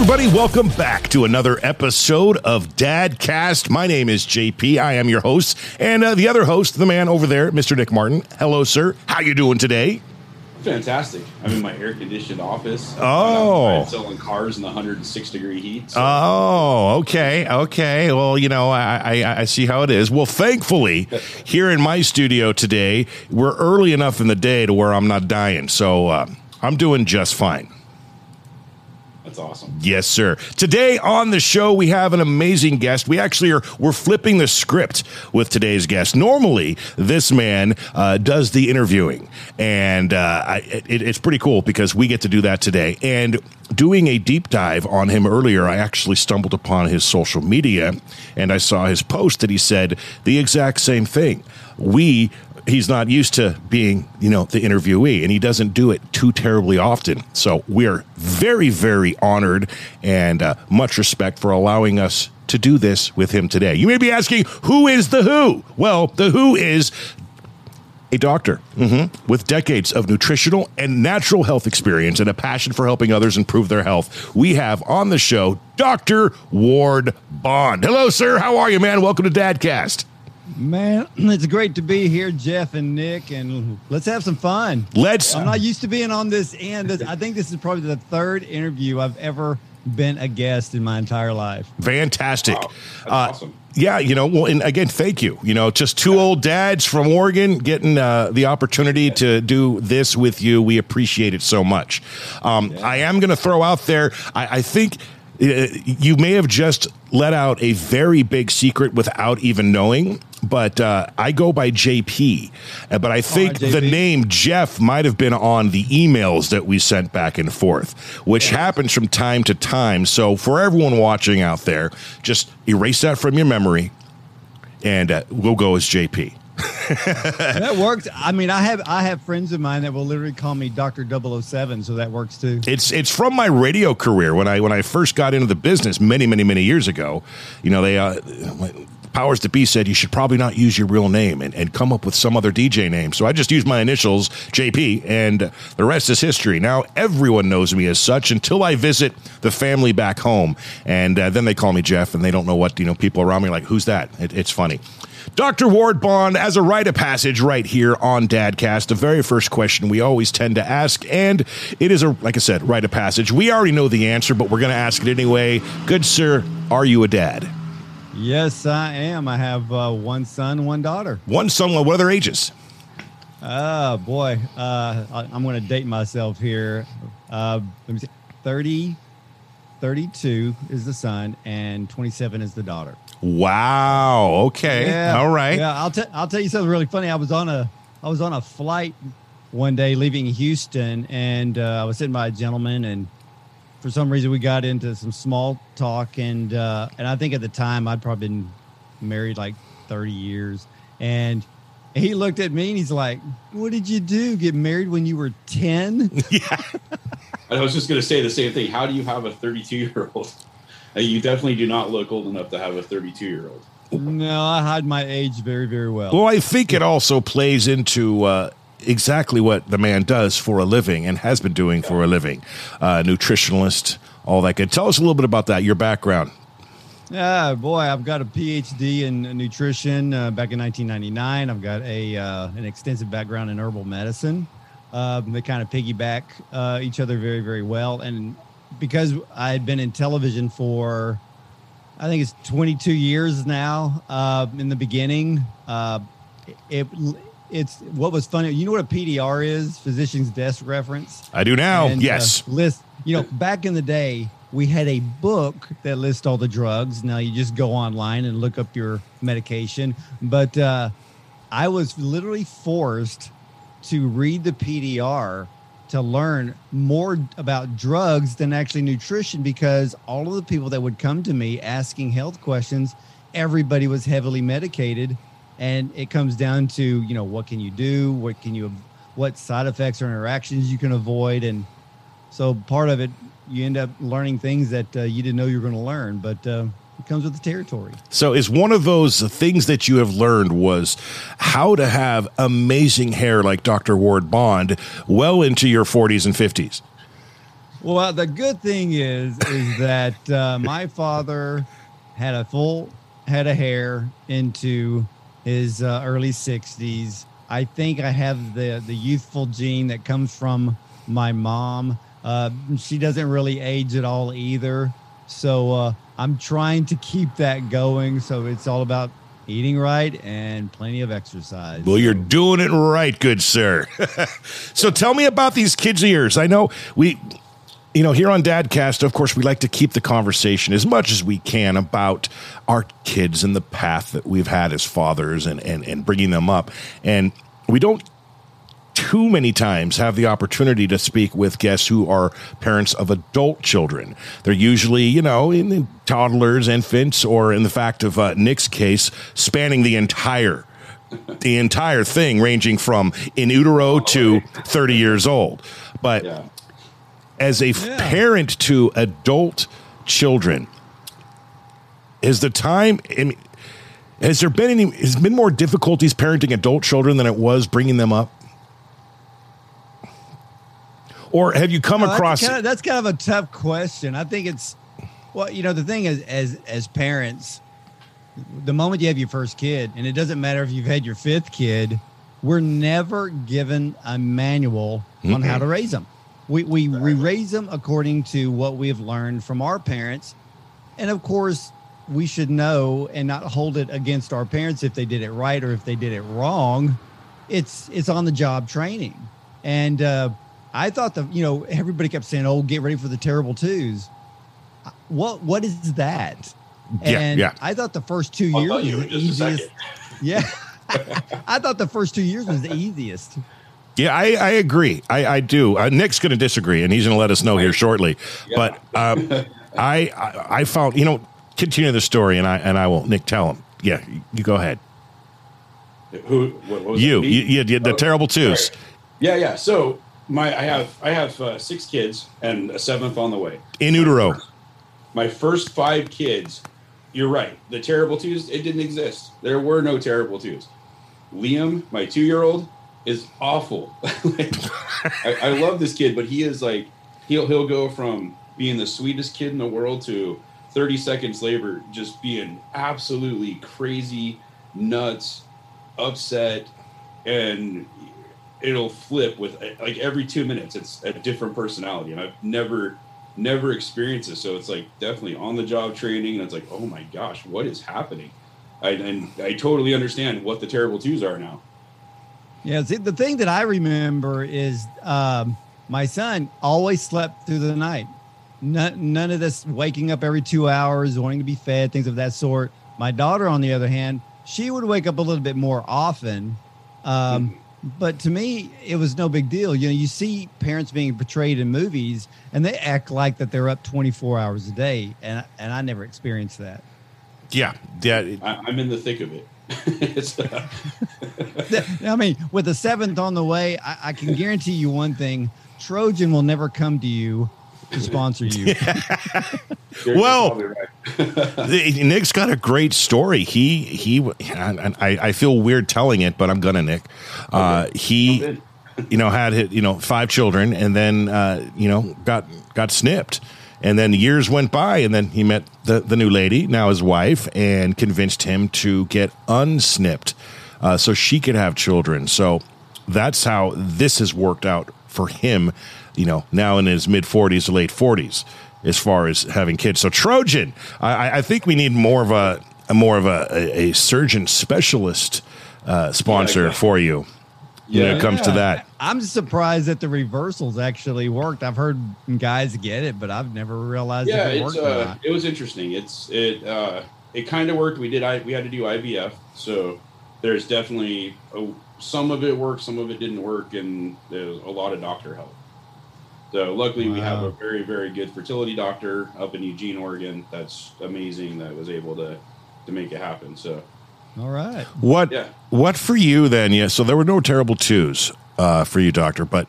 everybody. Welcome back to another episode of Dadcast. My name is JP. I am your host, and uh, the other host, the man over there, Mr. Nick Martin. Hello, sir. How you doing today? Fantastic. I'm in my air conditioned office. Oh. I'm selling cars in the 106 degree heat. So Oh, okay, okay. Well, you know, I, I I see how it is. Well, thankfully, here in my studio today, we're early enough in the day to where I'm not dying, so uh, I'm doing just fine. Awesome. Yes, sir. Today on the show, we have an amazing guest. We actually are we're flipping the script with today's guest. Normally, this man uh, does the interviewing, and uh, I, it, it's pretty cool because we get to do that today. And doing a deep dive on him earlier, I actually stumbled upon his social media, and I saw his post that he said the exact same thing. We he's not used to being, you know, the interviewee, and he doesn't do it too terribly often. So we're very, very honored and uh, much respect for allowing us to do this with him today. You may be asking, who is the Who? Well, the Who is a doctor mhm, with decades of nutritional and natural health experience and a passion for helping others improve their health. We have on the show Dr. Ward Bond. Hello, sir. How are you, man? Welcome to Dadcast. Man, it's great to be here, Jeff and Nick, and let's have some fun. Let's I'm not used to being on this end. This- I think this is probably the third interview I've ever been a guest in my entire life. Fantastic. Wow, that's Uh, awesome. Yeah, you know, well, and again, thank you. You know, just two old dads from Oregon getting uh, the opportunity to do this with you. We appreciate it so much. Um, I am going to throw out there, I, I think uh, you may have just let out a very big secret without even knowing. But uh, I go by JP, Uh, but I think the name Jeff might have been on the emails that we sent back and forth, which happens from time to time. So for everyone watching out there, just erase that from your memory, and uh, we'll go as JP. that works. I mean, I have I have friends of mine that will literally call me Doctor 007, so that works too. It's it's from my radio career when I when I first got into the business many many many years ago. You know they uh, powers that be said you should probably not use your real name and, and come up with some other DJ name. So I just used my initials JP, and the rest is history. Now everyone knows me as such until I visit the family back home, and uh, then they call me Jeff, and they don't know what you know. People around me like, who's that? It, it's funny. Dr. Ward Bond, as a rite of passage right here on Dadcast, the very first question we always tend to ask, and it is a, like I said, rite of passage. We already know the answer, but we're going to ask it anyway. Good sir, are you a dad? Yes, I am. I have uh, one son, one daughter. One son, what are their ages? Oh boy, uh, I, I'm going to date myself here. Uh, let me see, 30, 32 is the son, and 27 is the daughter. Wow. Okay. All right. Yeah, I'll tell I'll tell you something really funny. I was on a I was on a flight one day leaving Houston, and uh, I was sitting by a gentleman, and for some reason we got into some small talk, and uh, and I think at the time I'd probably been married like 30 years, and he looked at me and he's like, "What did you do? Get married when you were 10?" I was just going to say the same thing. How do you have a 32 year old? You definitely do not look old enough to have a 32 year old. no, I hide my age very very well. Well, I think it also plays into uh, exactly what the man does for a living and has been doing for a living. Uh, nutritionalist, all that good. Tell us a little bit about that, your background. Yeah, boy, I've got a PhD in nutrition uh, back in 1999. I've got a uh, an extensive background in herbal medicine. Um, they kind of piggyback uh, each other very, very well. And because I had been in television for, I think it's 22 years now. Uh, in the beginning, uh, it it's what was funny. You know what a PDR is? Physician's desk reference. I do now. And, uh, yes. list. You know, back in the day, we had a book that lists all the drugs. Now you just go online and look up your medication. But uh, I was literally forced to read the PDR to learn more about drugs than actually nutrition because all of the people that would come to me asking health questions, everybody was heavily medicated. And it comes down to, you know, what can you do? What can you, what side effects or interactions you can avoid? And so part of it, you end up learning things that uh, you didn't know you were going to learn, but uh, it comes with the territory. So, is one of those things that you have learned was how to have amazing hair like Dr. Ward Bond well into your 40s and 50s? Well, the good thing is is that uh, my father had a full head of hair into his uh, early 60s. I think I have the the youthful gene that comes from my mom. Uh, she doesn't really age at all either. So uh, I'm trying to keep that going. So it's all about eating right and plenty of exercise. Well, you're doing it right, good sir. so tell me about these kids yours. I know we, you know, here on Dadcast, of course, we like to keep the conversation as much as we can about our kids and the path that we've had as fathers and, and, and bringing them up. And we don't too many times have the opportunity to speak with guests who are parents of adult children. They're usually, you know, in, toddlers, infants, or in the fact of uh, Nick's case, spanning the entire the entire thing, ranging from in utero to 30 years old. But Yeah. As a Yeah. parent to adult children, is the time? I mean, has there been any? Has been more difficulties parenting adult children than it was bringing them up? Or have you come Well, across? That's kind, of, that's kind of a tough question. I think it's well, you know, the thing is, as as parents, the moment you have your first kid, and it doesn't matter if you've had your fifth kid, we're never given a manual on how to raise them. We we, we raise them according to what we have learned from our parents, and of course, we should know and not hold it against our parents if they did it right or if they did it wrong. It's it's on the job training, and uh, I thought the you know everybody kept saying, "Oh, get ready for the terrible twos. What what is that? Yeah, And yeah. I thought the first two years tell was the easiest. Yeah, I thought the first two years was the easiest. Yeah, I, I agree. I, I do. Uh, Nick's going to disagree, and he's going to let us know here shortly. Yeah. But um, I, I I found you know continue the story, and I and I will Nick tell him. Yeah, you, you go ahead. Who? What, what was You, it? You, you, the Oh, terrible twos. sorry. Yeah, yeah. So my, I have, I have uh, six kids and a seventh on the way. in utero. My first five kids. You're right. The terrible twos. It didn't exist. There were no terrible twos. Liam, my two-year-old, is awful. Like, I, I love this kid, but he is like he'll he'll go from being the sweetest kid in the world to 30 seconds later just being absolutely crazy, nuts, upset, and it'll flip with eh, like every two minutes. It's a different personality, and I've never never experienced this. So it's like definitely on the job training, and it's like, oh my gosh, what is happening? I, and I totally understand what the terrible twos are now. Yeah, see, the thing that I remember is um, my son always slept through the night. None, none of this waking up every two hours, wanting to be fed, things of that sort. My daughter, on the other hand, she would wake up a little bit more often. Um, but to me, it was no big deal. You know, you see parents being portrayed in movies, and they act like that they're up 24 hours a day, and and I never experienced that. Yeah, yeah. I, I'm in the thick of it. uh, I mean, with the seventh on the way, I, I can guarantee you one thing: Trojan will never come to you to sponsor you. you're Well- right. Nick's got a great story. He he. And I I feel weird telling it, but I'm gonna Nick. Uh, he you know had you know five children, and then uh, you know got got snipped. And then years went by, and then he met the, the new lady, now his wife, and convinced him to get unsnipped uh, so she could have children. So that's how this has worked out for him, you know, now in his mid 40s late 40s, as far as having kids. So Trojan, I, I- think we need more of a, a more of a, a, a surgeon specialist uh, sponsor Yeah, yeah. for you when it comes to that. I'm surprised that the reversals actually worked. I've heard guys get it, but I've never realized yeah, it worked uh, it was interesting. It's it uh, it kind of worked. We did I we had to do IVF, so there's definitely a, some of it worked, some of it didn't work, and there's a lot of doctor help. So luckily, we have a very very good fertility doctor up in Eugene, Oregon. That's amazing. That was able to to make it happen. So All right. What Yeah. what for you then? Yeah, so there were no terrible twos uh, for you, doctor. But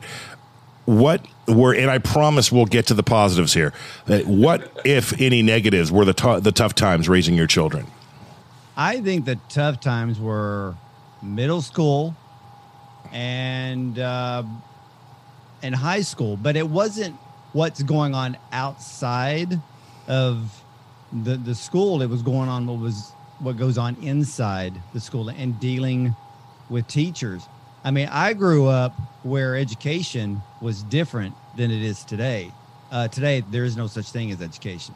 what were and I promise we'll get to the positives here. What if any negatives were the tou- the tough times raising your children? I think the tough times were middle school and uh, and high school, but it wasn't what's going on outside of the the school. It was going on what was what goes on inside the school and dealing with teachers. I mean, I grew up where education was different than it is today. Uh, today, there is no such thing as education.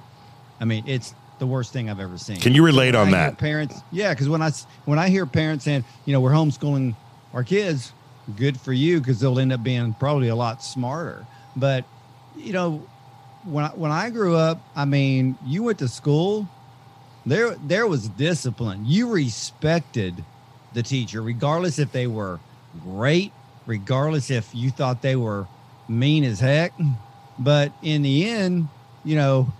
I mean, it's the worst thing I've ever seen. Can you relate When on I that? Parents, yeah, because when I when I hear parents saying, you know, we're homeschooling our kids, good for you because they'll end up being probably a lot smarter. But you know, when I, when I grew up, I mean, you went to school, there there was discipline. You respected the teacher, regardless if they were great, regardless if you thought they were mean as heck. But in the end, you know,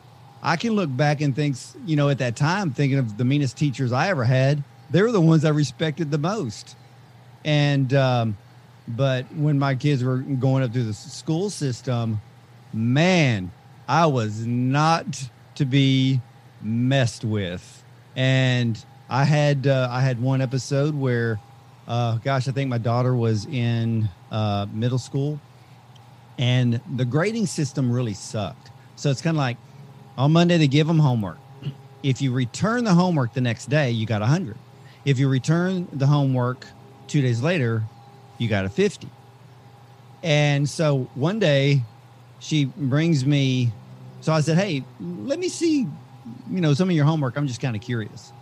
I can look back and think, you know, at that time, thinking of the meanest teachers I ever had, they were the ones I respected the most. And, um, but when my kids were going up through the school system, man, I was not to be messed with. And I had, uh, I had one episode where, uh, gosh, I think my daughter was in uh, middle school and the grading system really sucked. So it's kind of like on Monday they give them homework. If you return the homework the next day, you got a hundred. If you return the homework two days later, you got a fifty. And so one day, she brings me. So I said, "Hey, let me see, you know, some of your homework. I'm just kind of curious."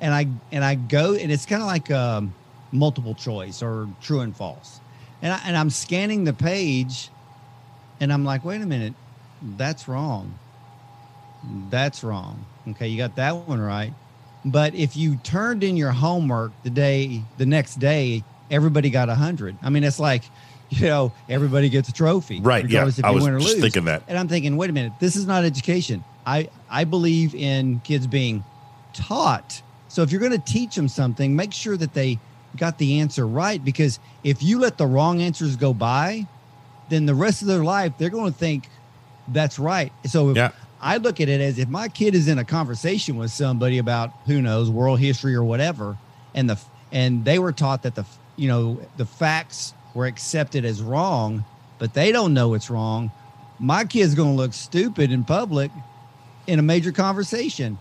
And I and I go, and it's kind of like um, multiple choice or true and false. And I, and I'm scanning the page, and I'm like, wait a minute, that's wrong. That's wrong. Okay, you got that one right. But if you turned in your homework the day, the next day, everybody got a hundred. I mean, it's like, you know, everybody gets a trophy, Right. Yeah. I was win or just lose. thinking that. And I'm thinking, wait a minute, this is not education. I I believe in kids being taught. So if you're going to teach them something, make sure that they got the answer right because if you let the wrong answers go by, then the rest of their life they're going to think that's right. So if Yeah. I look at it as if my kid is in a conversation with somebody about who knows world history or whatever, and the and they were taught that the you know the facts were accepted as wrong, but they don't know it's wrong. My kid's going to look stupid in public in a major conversation,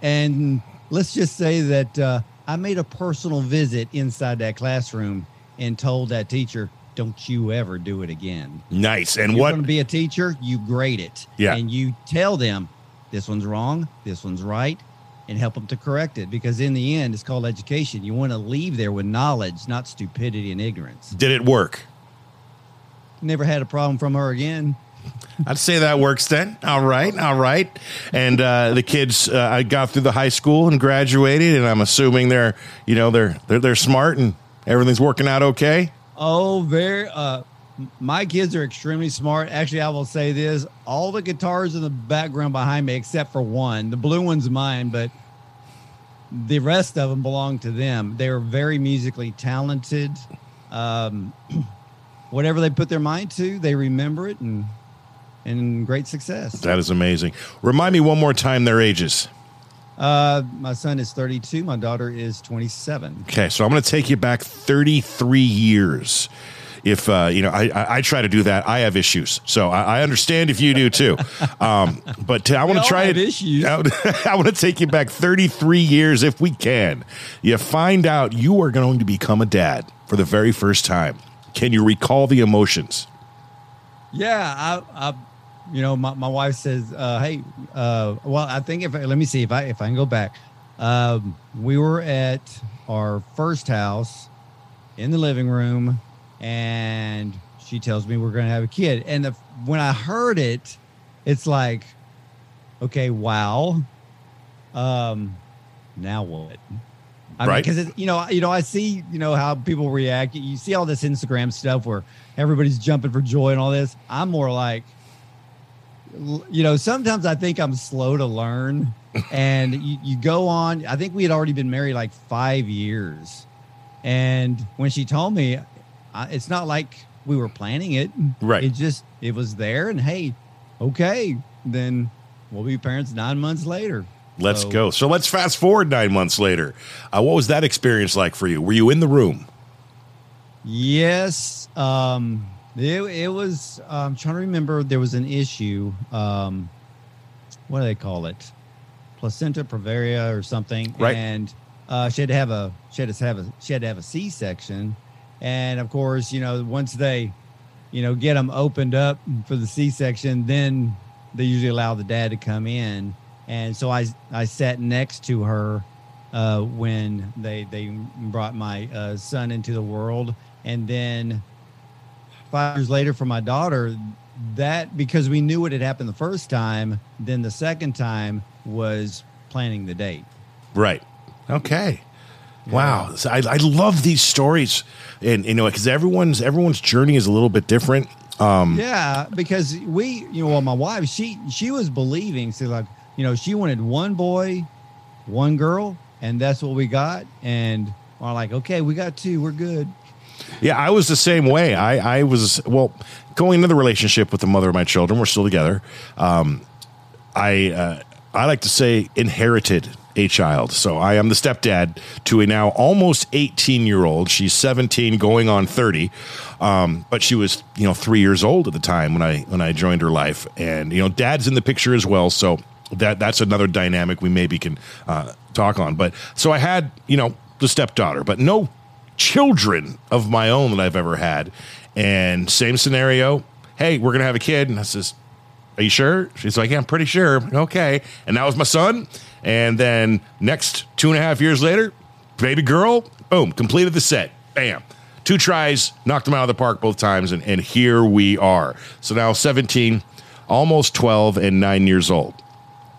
and let's just say that uh, I made a personal visit inside that classroom and told that teacher, "Don't you ever do it again." Nice. And you're what? going to be a teacher, you grade it. Yeah. And you tell them this one's wrong, this one's right, and help them to correct it. Because in the end, it's called education. You want to leave there with knowledge, not stupidity and ignorance. Did it work? Never had a problem from her again. I'd say that works then. All right, all right. And uh, the kids, uh, I got through the high school and graduated, and I'm assuming they're, you know, they're they're they're smart and everything's working out okay. Oh, very. Uh, my kids are extremely smart. Actually, I will say this: all the guitars in the background behind me, except for one, the blue one's mine, but the rest of them belong to them. They are very musically talented. Um, whatever they put their mind to, they remember it, and and great success. That is amazing. Remind me one more time their ages. Uh, my son is 32. My daughter is 27. Okay, so I'm going to take you back 33 years. If uh, you know, I, I I try to do that. I have issues, so I, I understand if you do too. Um, but I want to try it. issues. I, I want to take you back 33 years if we can. You find out you are going to become a dad for the very first time. Can you recall the emotions? Yeah, I, I you know, my, my wife says, uh, "Hey, uh, well, I think if let me see if I if I can go back, um, we were at our first house in the living room, and she tells me we're going to have a kid, and the, when I heard it, it's like, okay, wow, um, now what?" I Right. Because you know, you know, I see, you know, how people react. You see all this Instagram stuff where everybody's jumping for joy and all this. I'm more like, you know, sometimes I think I'm slow to learn. and you, you go on. I think we had already been married like five years. And when she told me, I, it's not like we were planning it. Right. It just, it was there. And hey, okay, then we'll be parents nine months later. Let's So- go. So let's fast forward nine months later. Uh, what was that experience like for you? Were you in the room? Yes. Um, It, it was. I'm trying to remember. There was an issue. Um, what do they call it? Placenta previa or something. Right. And uh, she had to have a she had to have a she had to have a C section, and of course, you know, once they, you know, get them opened up for the C section, then they usually allow the dad to come in. And so I I sat next to her uh, when they they brought my uh, son into the world, and then five years later for my daughter that because we knew what had happened the first time then the second time was planning the date Right. Okay. Wow. So I, I love these stories, and you know, because everyone's everyone's journey is a little bit different. Um, yeah because we you know well my wife she she was believing so like you know she wanted one boy one girl and that's what we got and we're like okay we got two we're good Yeah, I was the same way. I, I was well going into the relationship with the mother of my children. We're still together. Um, I uh, I like to say inherited a child. So I am the stepdad to a now almost 18 year old. She's 17, going on 30. Um, but she was you know three years old at the time when I when I joined her life, and you know dad's in the picture as well. So that that's another dynamic we maybe can uh, talk on. But so I had you know the stepdaughter, but no children of my own that I've ever had. And same scenario. Hey, we're gonna have a kid, and I says, "Are you sure?" She's like, "Yeah, I'm pretty sure." Okay, and that was my son. And then next two and a half years later, baby girl, boom, completed the set. Bam. Two tries, knocked them out of the park both times, and, and here we are. So now 17, almost 12, and nine years old.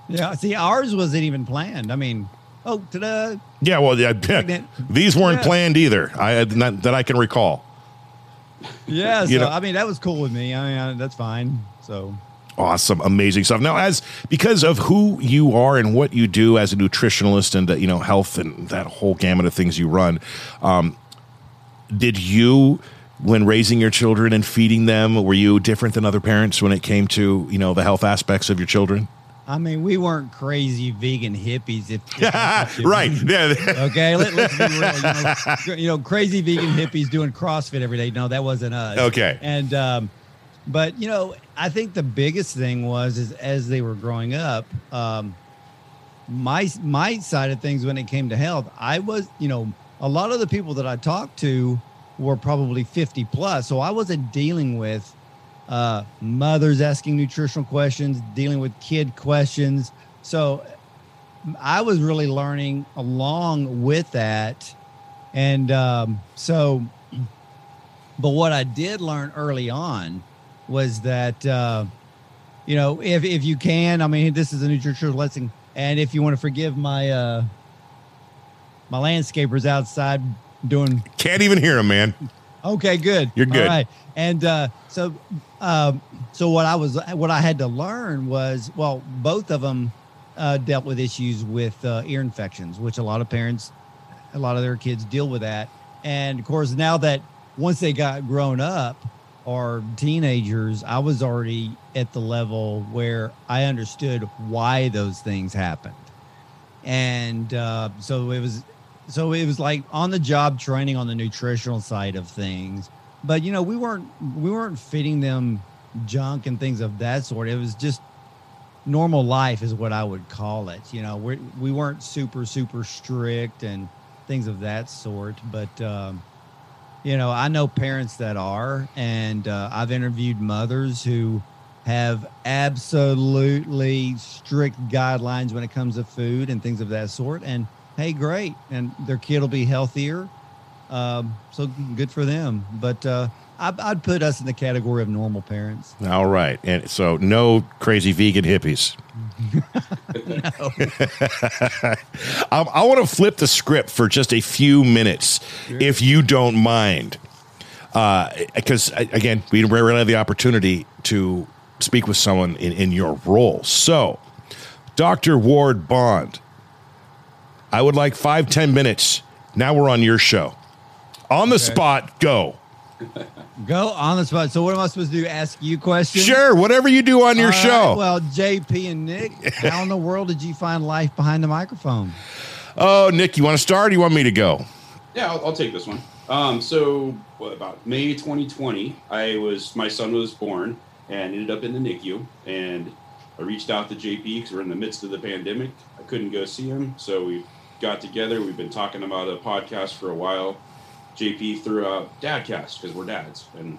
yeah see ours wasn't even planned i mean oh ta-da Yeah, well, yeah, Pregnant. these weren't Yeah. planned either. I not, that I can recall. yeah so You know- i mean that was cool with me i mean I, that's fine so awesome amazing stuff now as because of who you are and what you do as a nutritionalist and uh, you know health and that whole gamut of things you run um, did you when raising your children and feeding them were you different than other parents when it came to you know the health aspects of your children I mean, we weren't crazy vegan hippies. If, if that's what you right yeah Okay, let, let's be real. You know, you know, crazy vegan hippies doing CrossFit every day. No, that wasn't us. Okay. And um, but you know, I think the biggest thing was is as they were growing up, um, my my side of things when it came to health, I was you know a lot of the people that I talked to were probably fifty plus, so I wasn't dealing with uh, mothers asking nutritional questions, dealing with kid questions. So I was really learning along with that. And um, so, but what I did learn early on was that, uh, you know, if, if you can, I mean, this is a nutritional lesson. And if you want to forgive my, uh, my landscapers outside doing can't even hear him man Okay, good. You're good. All right. And uh, so, um, so what I was, what I had to learn was, well, both of them uh, dealt with issues with uh, ear infections, which a lot of parents, a lot of their kids deal with that. And of course, now that once they got grown up or teenagers, I was already at the level where I understood why those things happened. And uh, so it was so it was like on the job training on the nutritional side of things but you know we weren't we weren't feeding them junk and things of that sort. It was just normal life is what i would call it you know. We we weren't super super strict and things of that sort. But um you know i know parents that are and uh, i've interviewed mothers who have absolutely strict guidelines when it comes to food and things of that sort. And hey, great, and their kid will be healthier. Um, so good for them. But uh, I, I'd put us in the category of normal parents. all right and so no crazy vegan hippies Um, I want to flip the script for just a few minutes, if you don't mind. Because, again, we rarely have the opportunity to speak with someone in, in your role. So, Dr. Ward Bond, I would like five, ten minutes. Now we're on your show. On the spot, go. Go on the spot. So what am I supposed to do? Ask you questions? Sure, whatever you do on your All right, show. Well, JP and Nick, how in the world did you find life behind the microphone? oh, Nick, you want to start or you want me to go? Yeah, I'll, I'll take this one. Um, so what, about May 2020, I was my son was born and ended up in the NICU, and I reached out to JP because we're in the midst of the pandemic. I couldn't go see him, so we got together. We've been talking about a podcast for a while. JP threw out Dadcast because we're dads, and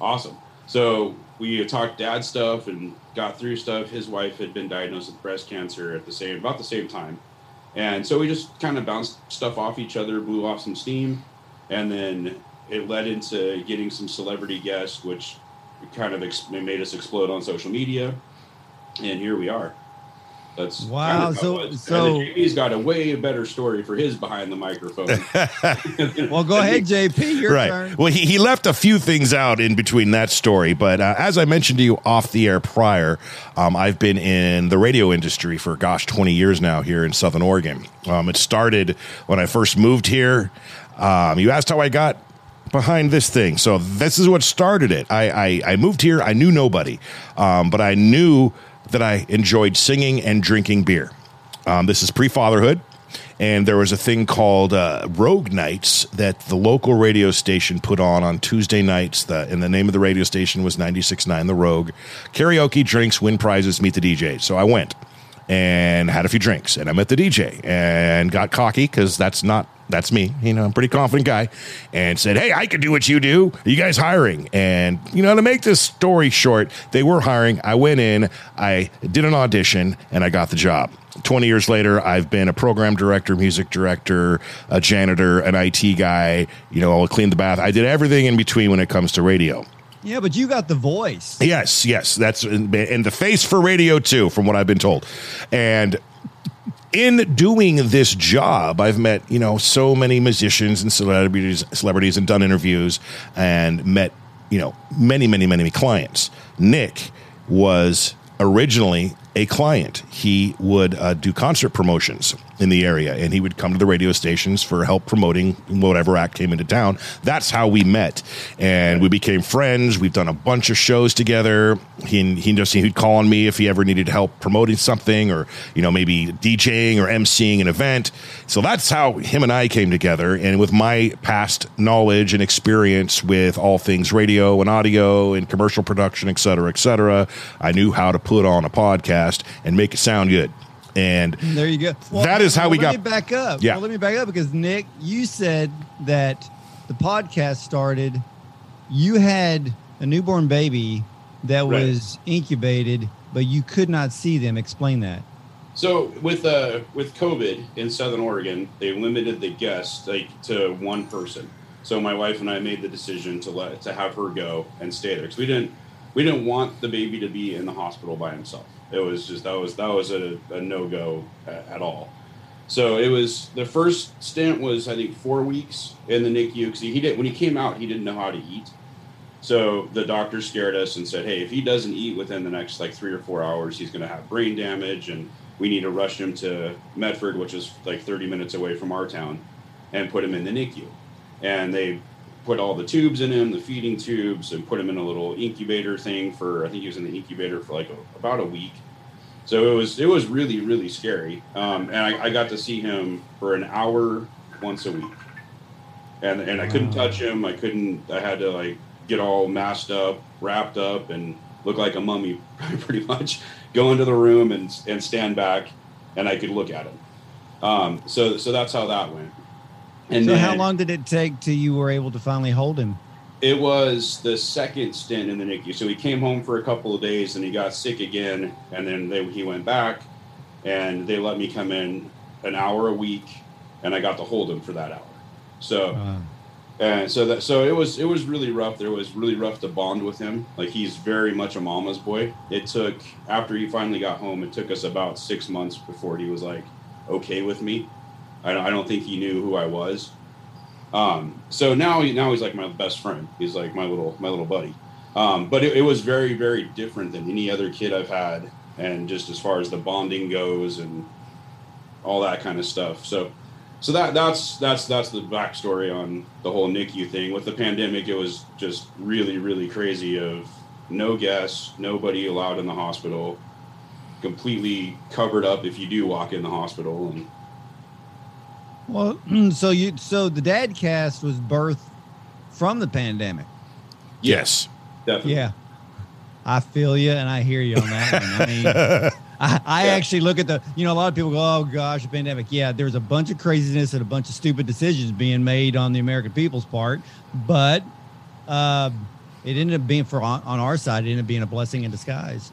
awesome. So we talked dad stuff and got through stuff. His wife had been diagnosed with breast cancer at the same about the same time, and so we just kind of bounced stuff off each other, blew off some steam, and then it led into getting some celebrity guests, which kind of ex- made us explode on social media, and here we are. That's Wow, Kind of so- how it was. so- and then JP's got a way better story for his behind the microphone. Well, go ahead, JP. Your right. turn. Well, he, he left a few things out in between that story, but uh, as I mentioned to you off the air prior, um, I've been in the radio industry for gosh, twenty years now here in Southern Oregon. Um, it started when I first moved here. Um, you asked how I got behind this thing, so this is what started it. I I, I moved here. I knew nobody, um, but I knew that I enjoyed singing and drinking beer. Um, this is pre fatherhood. And there was a thing called uh, Rogue Nights that the local radio station put on on Tuesday nights. The, and the name of the radio station was 96.9 The Rogue. Karaoke, drinks, win prizes, meet the DJ. So I went and had a few drinks. And I met the DJ and got cocky because that's not that's me. You know, I'm pretty confident guy. And said, Hey, I could do what you do. Are you guys hiring? And, you know, to make this story short, they were hiring. I went in, I did an audition, and I got the job. 20 years later, I've been a program director, music director, a janitor, an IT guy. You know, I'll clean the bath. I did everything in between when it comes to radio. Yeah, but you got the voice. Yes, yes, that's and the face for radio too, from what I've been told. And in doing this job, I've met you know so many musicians and celebrities, celebrities, and done interviews, and met you know many, many, many clients. Nick was originally a client. He would uh, do concert promotions in the area, and he would come to the radio stations for help promoting whatever act came into town. That's how we met, and we became friends. We've done a bunch of shows together. He he just he'd call on me if he ever needed help promoting something, or you know maybe DJing or emceeing an event. So that's how him and I came together. And with my past knowledge and experience with all things radio and audio and commercial production, et cetera, et cetera, I knew how to put on a podcast and make it sound good. And There you go. That is how we let got- Me back up. Yeah. Well, let me back up because Nick, you said that the podcast started. You had a newborn baby that Right. was incubated, but you could not see them. Explain that. So with uh with COVID in Southern Oregon, they limited the guests like to one person. So my wife and I made the decision to let to have her go and stay there because we didn't we didn't want the baby to be in the hospital by himself. It was just that was that was a, a no go at, uh, at all. So it was the first stint was I think four weeks in the NICU because he, he did when he came out he didn't know how to eat. So the doctor scared us and said, "Hey, if he doesn't eat within the next like three or four hours, he's going to have brain damage, and we need to rush him to Medford, which is like 30 minutes away from our town, and put him in the NICU." And they put all the tubes in him, the feeding tubes, and put him in a little incubator thing for. I think he was in the incubator for like a, about a week. So it was it was really really scary, um, and I, I got to see him for an hour once a week, and and I couldn't touch him. I couldn't. I had to like get all masked up, wrapped up, and look like a mummy, pretty much. Go into the room and and stand back, and I could look at him. Um, so so that's how that went. And so, then how long did it take till you were able to finally hold him? It was the second stint in the NICU. So he came home for a couple of days, and he got sick again, and then they, he went back, and they let me come in an hour a week, and I got to hold him for that hour. So Uh, and so that so it was it was really rough. There was really rough to bond with him. Like he's very much a mama's boy. It took after he finally got home. It took us about six months before he was like okay with me. I don't, I don't think he knew who I was. Um, so now now he's like my best friend. He's like my little my little buddy. Um, but it, it was very very different than any other kid I've had, and just as far as the bonding goes and all that kind of stuff. So so that that's that's that's the backstory on the whole NICU thing. With the pandemic, it was just really really crazy. Of no guests, nobody allowed in the hospital, completely covered up if you do walk in the hospital, and Well, so you so the dad cast was birthed from the pandemic. Yes. Definitely. Yeah. I feel you and I hear you on that. one. I mean, I, I Yeah. actually look at the, you know, a lot of people go, oh gosh, the pandemic. Yeah, there's a bunch of craziness and a bunch of stupid decisions being made on the American people's part. But uh, it ended up being for on, on our side, it ended up being a blessing in disguise.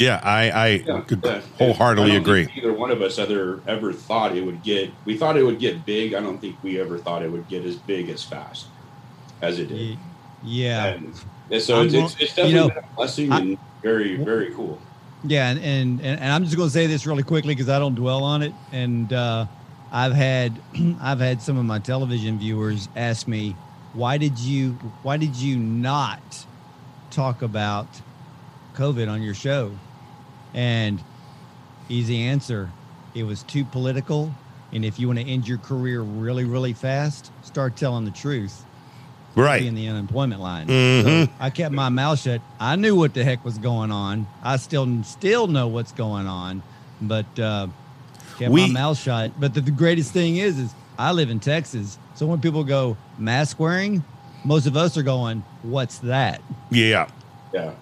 Yeah, I, I Yeah, could yeah. wholeheartedly I don't agree. think Either one of us ever ever thought it would get. We thought it would get big. I don't think we ever thought it would get as big as fast as it did. Yeah. And, and so I'm it's, it's, it's you definitely know, been a blessing I- and very very cool. Yeah, and and, and, and I'm just going to say this really quickly because I don't dwell on it. And uh, I've had I've had some of my television viewers ask me, why did you why did you not talk about COVID on your show? And easy answer, it was too political. And if you want to end your career really really fast, start telling the truth. Right. in the unemployment line. Mhm. So I kept my mouth shut. I knew what the heck was going on. I still still know what's going on, but uh, kept We- my mouth shut. But the, the greatest thing is, is I live in Texas, so when people go mask wearing, most of us are going, "What's that?" Yeah. Yeah.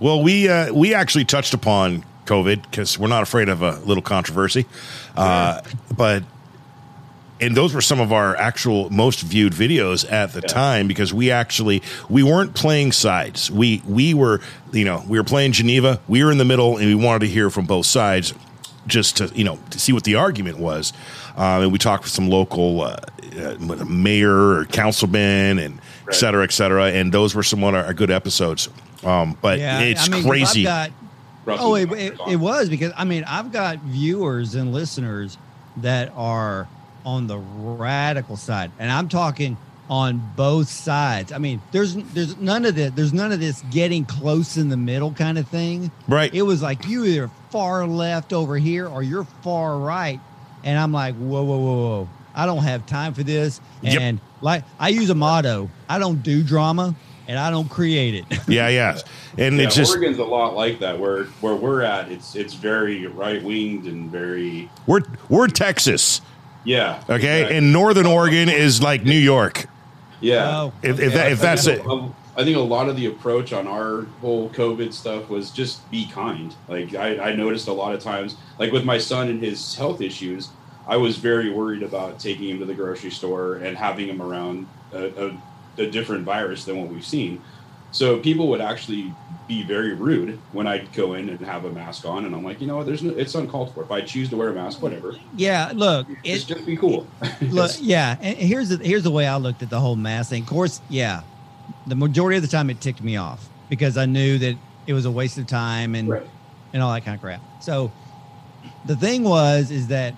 Well, we uh, we actually touched upon COVID because we're not afraid of a little controversy, uh, but and those were some of our actual most viewed videos at the Yeah. time because we actually we weren't playing sides. We we were you know we were playing Geneva. We were in the middle, and we wanted to hear from both sides, just to you know to see what the argument was. Um, and we talked with some local uh, uh, mayor or councilman and et Right. cetera, et cetera. And those were some of our good episodes. Um, but it's I mean, 'cause crazy. I've got, oh, it, was it, it was because I mean I've got viewers and listeners that are on the radical side, and I'm talking on both sides. I mean, there's there's none of this. There's none of this getting close in the middle kind of thing. right. It was like you either far left over here or you're far right, and I'm like, whoa, whoa, whoa, whoa! I don't have time for this. Yep. And like I use a motto: I don't do drama, and I don't create it. yeah, yeah. And Yeah, it's just Oregon's a lot like that. Where where we're at, it's it's very right winged and very we're we're Texas, yeah. okay, exactly. and Northern Oregon is like New York. yeah. Oh, If, if, okay. that, if that's I it, think, a- I think a lot of the approach on our whole COVID stuff was just be kind. Like I, I noticed a lot of times, like with my son and his health issues, I was very worried about taking him to the grocery store and having him around a, a, a different virus than what we've seen. So people would actually be very rude when I'd go in and have a mask on, and I'm like, you know what? There's no, it's uncalled for. If I choose to wear a mask, whatever. yeah, look, Just, it, just be cool. Look, yeah, and here's the here's the way I looked at the whole mask thing. Of course, yeah, the majority of the time it ticked me off because I knew that it was a waste of time and Right. and all that kind of crap. So the thing was is that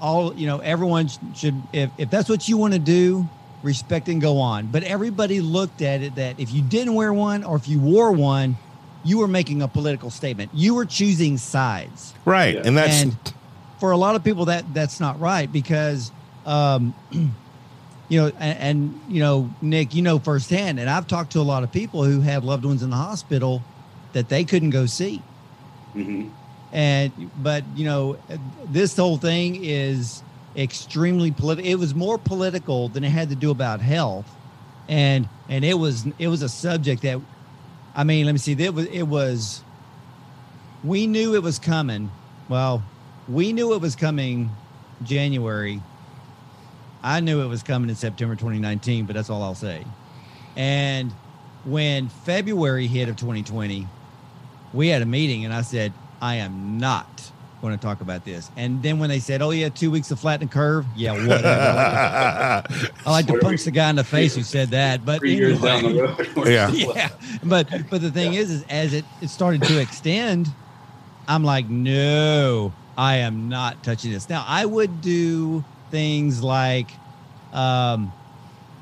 all you know, everyone should if if that's what you want to do, respect and go on. But everybody looked at it that if you didn't wear one or if you wore one, you were making a political statement. You were choosing sides right, Yeah. and that's and for a lot of people that that's not right because um you know and, and you know nick you know firsthand and i've talked to a lot of people who had loved ones in the hospital that they couldn't go see hmm and but you know this whole thing is extremely political it was more political than it had to do about health. And and it was it was a subject that i mean let me see it was it was we knew it was coming. Well we knew it was coming january. I knew it was coming in september 2019 but that's all i'll say. And when february hit of 2020 we had a meeting and I said, I am not going to talk about this. And then when they said, oh, yeah, two weeks to flatten the curve, yeah, whatever. I like to What punch we- the guy in the face who said that. But Three years anyway. down the road. Yeah. yeah. But but the thing is, is as it, it started to extend, I'm like, no, I am not touching this. Now I would do things like, um,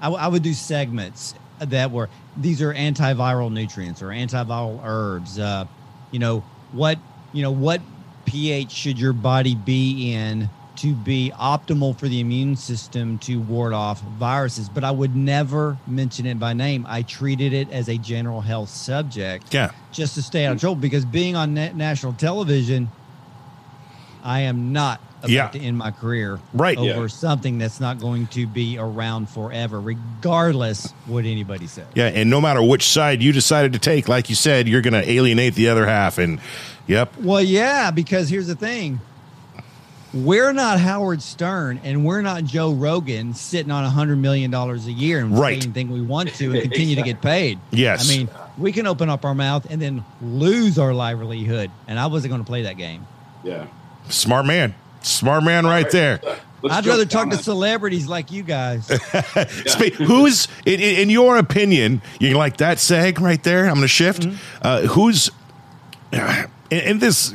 I would do segments that were these are antiviral nutrients or antiviral herbs. Uh, you know what you know what pH should your body be in to be optimal for the immune system to ward off viruses. But I would never mention it by name. I treated it as a general health subject yeah, just to stay out of trouble because being on na- national television, I am not about Yeah. to end my career Right. over Yeah. something that's not going to be around forever, regardless what anybody says. Yeah, and no matter which side you decided to take, like you said, you're going to alienate the other half. And yep, Well, yeah, because here's the thing. We're not Howard Stern and we're not Joe Rogan sitting on a hundred million dollars a year and Right. saying anything we want to and continue to get paid. Yes. I mean, we can open up our mouth and then lose our livelihood. And I wasn't going to play that game. Yeah. smart man, smart man, right there. Let's I'd rather talk down to celebrities like you guys. Who's, in, in in your opinion, you like that seg right there? I'm going to shift. Mm-hmm. Uh, who's, and, and this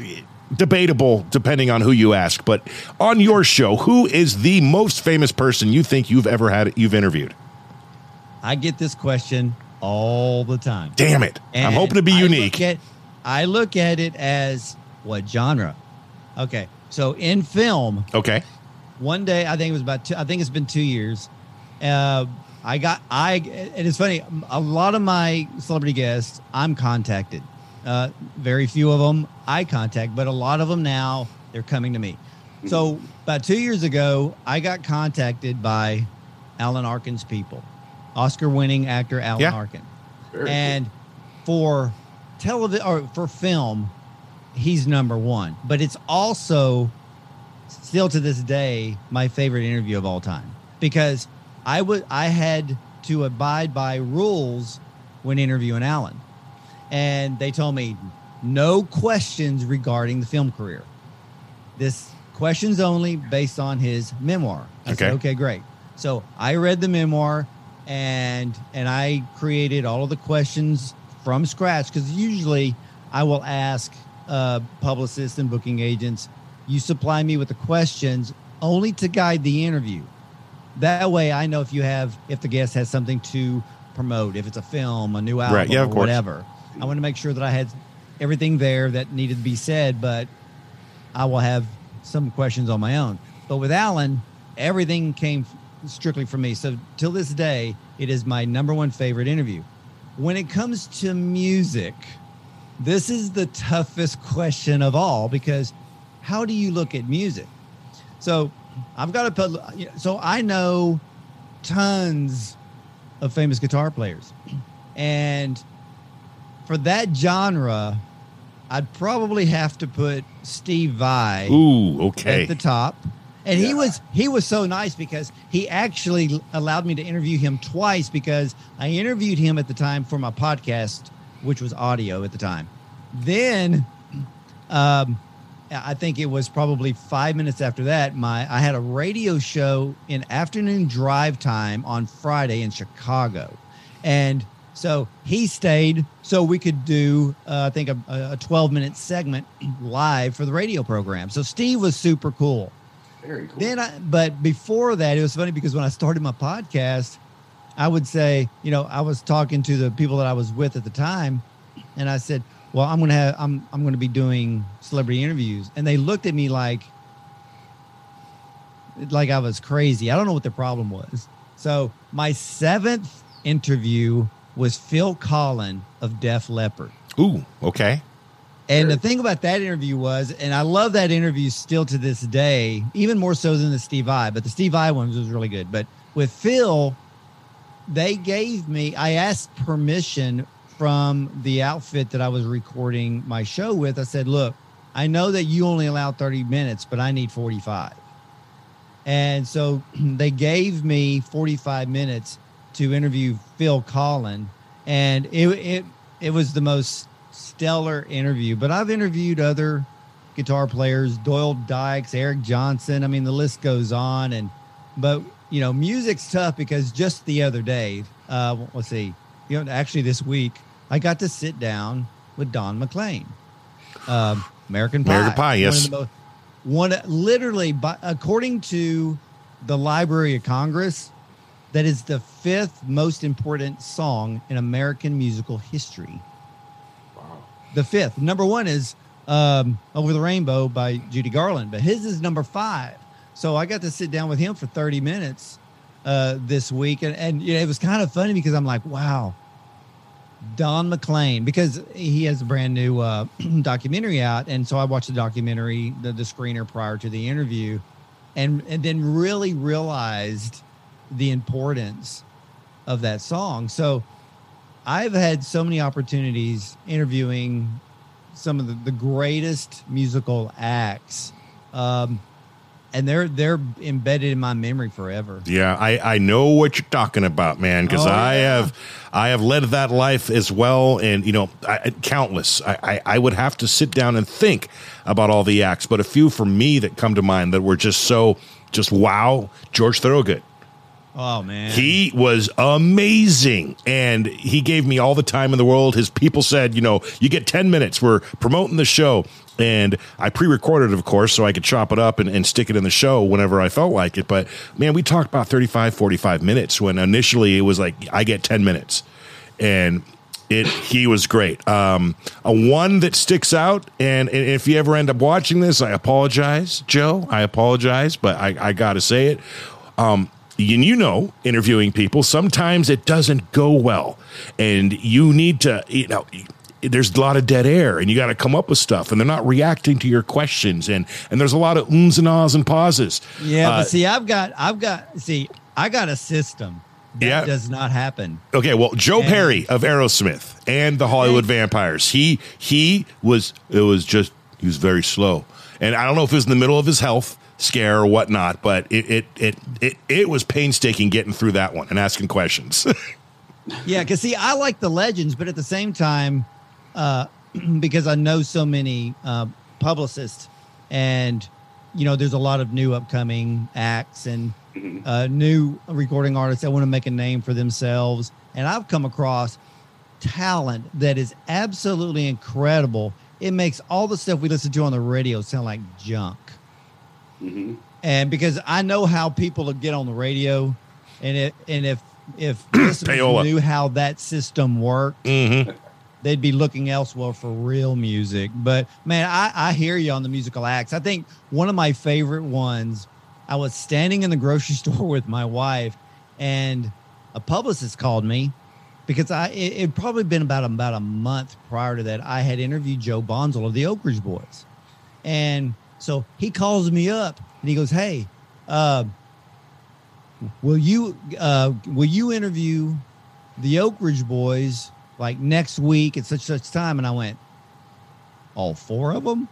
debatable depending on who you ask, but on your show, who is the most famous person you think you've ever had you've interviewed? I get this question all the time. Damn it! I'm hoping to be I unique. Look at, I look at it as what genre? Okay, so in film, okay, one day I think it was about two, I think it's been two years. Uh, I got I and it's funny. A lot of my celebrity guests, I'm contacted. Uh, very few of them eye contact, but a lot of them now they're coming to me. So about two years ago, I got contacted by Alan Arkin's people, Oscar-winning actor Alan Yeah. Arkin Very cool. and for television or for film he's number one but it's also still to this day my favorite interview of all time because i would i had to abide by rules when interviewing alan and they told me no questions regarding the film career. This questions only based on his memoir. I said, Okay. okay great. So i read the memoir and and i created all of the questions from scratch because usually i will ask uh, publicists and booking agents you supply me with the questions only to guide the interview. That way i know if you have if the guest has something to promote if it's a film a new album Right, yeah, of or course. I want to make sure that i had everything there that needed to be said but I will have some questions on my own. But with Alan, everything came strictly from me. So till this day, it is my number one favorite interview. When it comes to music, this is the toughest question of all because how do you look at music? So I've got to put, so I know tons of famous guitar players. And for that genre, I'd probably have to put Steve Vai ooh, okay, at the top. And he was he was so nice because he actually allowed me to interview him twice because I interviewed him at the time for my podcast, which was audio at the time. Then um I think it was probably five minutes after that. My I had a radio show in afternoon drive time on Friday in Chicago, and so he stayed so we could do uh, I think a, a 12 minute segment live for the radio program. So Steve was super cool. Very cool. Then I, but before that, it was funny because when I started my podcast, I would say, you know, I was talking to the people that I was with at the time, and I said, "Well, I'm gonna have, I'm, I'm gonna be doing celebrity interviews," and they looked at me like, like I was crazy. I don't know what the problem was. So my seventh interview was Phil Collen of Def Leppard. ooh, okay, And the thing about that interview was, and I love that interview still to this day, even more so than the Steve Vai, but the Steve Vai one was really good. But with Phil, they gave me, I asked permission from the outfit that I was recording my show with. I said, look, I know that you only allow 30 minutes, but I need 45. And so they gave me 45 minutes to interview Phil Collen. And it, it, it was the most stellar interview. But I've interviewed other guitar players, Doyle Dykes, Eric Johnson. I mean, the list goes on. And, but, you know, music's tough because just the other day, uh, let's see, you know, actually this week, I got to sit down with Don McLean, um, American Pie. American Pie, yes. One, of the most, one literally, by, according to the Library of Congress, that is the fifth most important song in American musical history. wow. The fifth. Number one is um, Over the Rainbow by Judy Garland, but his is number five. So I got to sit down with him for 30 minutes uh, this week. And, and you know, it was kind of funny because I'm like, wow, Don McLean because he has a brand new uh, documentary out, and so I watched the documentary, the, the screener prior to the interview, and and then really realized the importance of that song. So I've had so many opportunities interviewing some of the, the greatest musical acts. Um, and they're they're embedded in my memory forever. Yeah, I, I know what you're talking about, man, because Oh, I yeah. have I have led that life as well, and you know, I, countless. I, I I would have to sit down and think about all the acts, but a few for me that come to mind that were just so just wow. George Thorogood, Oh man, he was amazing, and he gave me all the time in the world. His people said, you know, you get ten minutes. We're promoting the show. And I pre-recorded, it, of course, so I could chop it up and, and stick it in the show whenever I felt like it. But man, we talked about 35, 45 minutes when initially it was like, I get 10 minutes. And it he was great. Um, a one that sticks out, and, and if you ever end up watching this, I apologize, Joe. I apologize, but I, I got to say it. Um, and you know, interviewing people, sometimes it doesn't go well, and you need to, you know, there's a lot of dead air, and you got to come up with stuff, and they're not reacting to your questions, and and there's a lot of ums and ahs and pauses. yeah. Uh, but see, I've got I've got see, I got a system that Yeah. does not happen. Okay, well, Joe And- Perry of Aerosmith and the Hollywood Vampires. He he was it was just he was very slow, and I don't know if it was in the middle of his health scare or whatnot, but it it it it, it was painstaking getting through that one and asking questions. Yeah, because see, I like the legends, but at the same time, uh, because I know so many uh, publicists, and you know, there's a lot of new upcoming acts and uh, new recording artists that want to make a name for themselves, and I've come across talent that is absolutely incredible. It makes all the stuff we listen to on the radio sound like junk hmm and because I know how people get on the radio, and it and if if listeners knew how that system worked, hmm they'd be looking elsewhere for real music. But man, I, I hear you on the musical acts. I think one of my favorite ones. I was standing in the grocery store with my wife, and a publicist called me because I it it'd probably been about about a month prior to that. I had interviewed Joe Bonsall of the Oak Ridge Boys, and so he calls me up and he goes, "Hey, uh, will you uh, will you interview the Oak Ridge Boys like next week at such such time?" And I went, "All four of them?"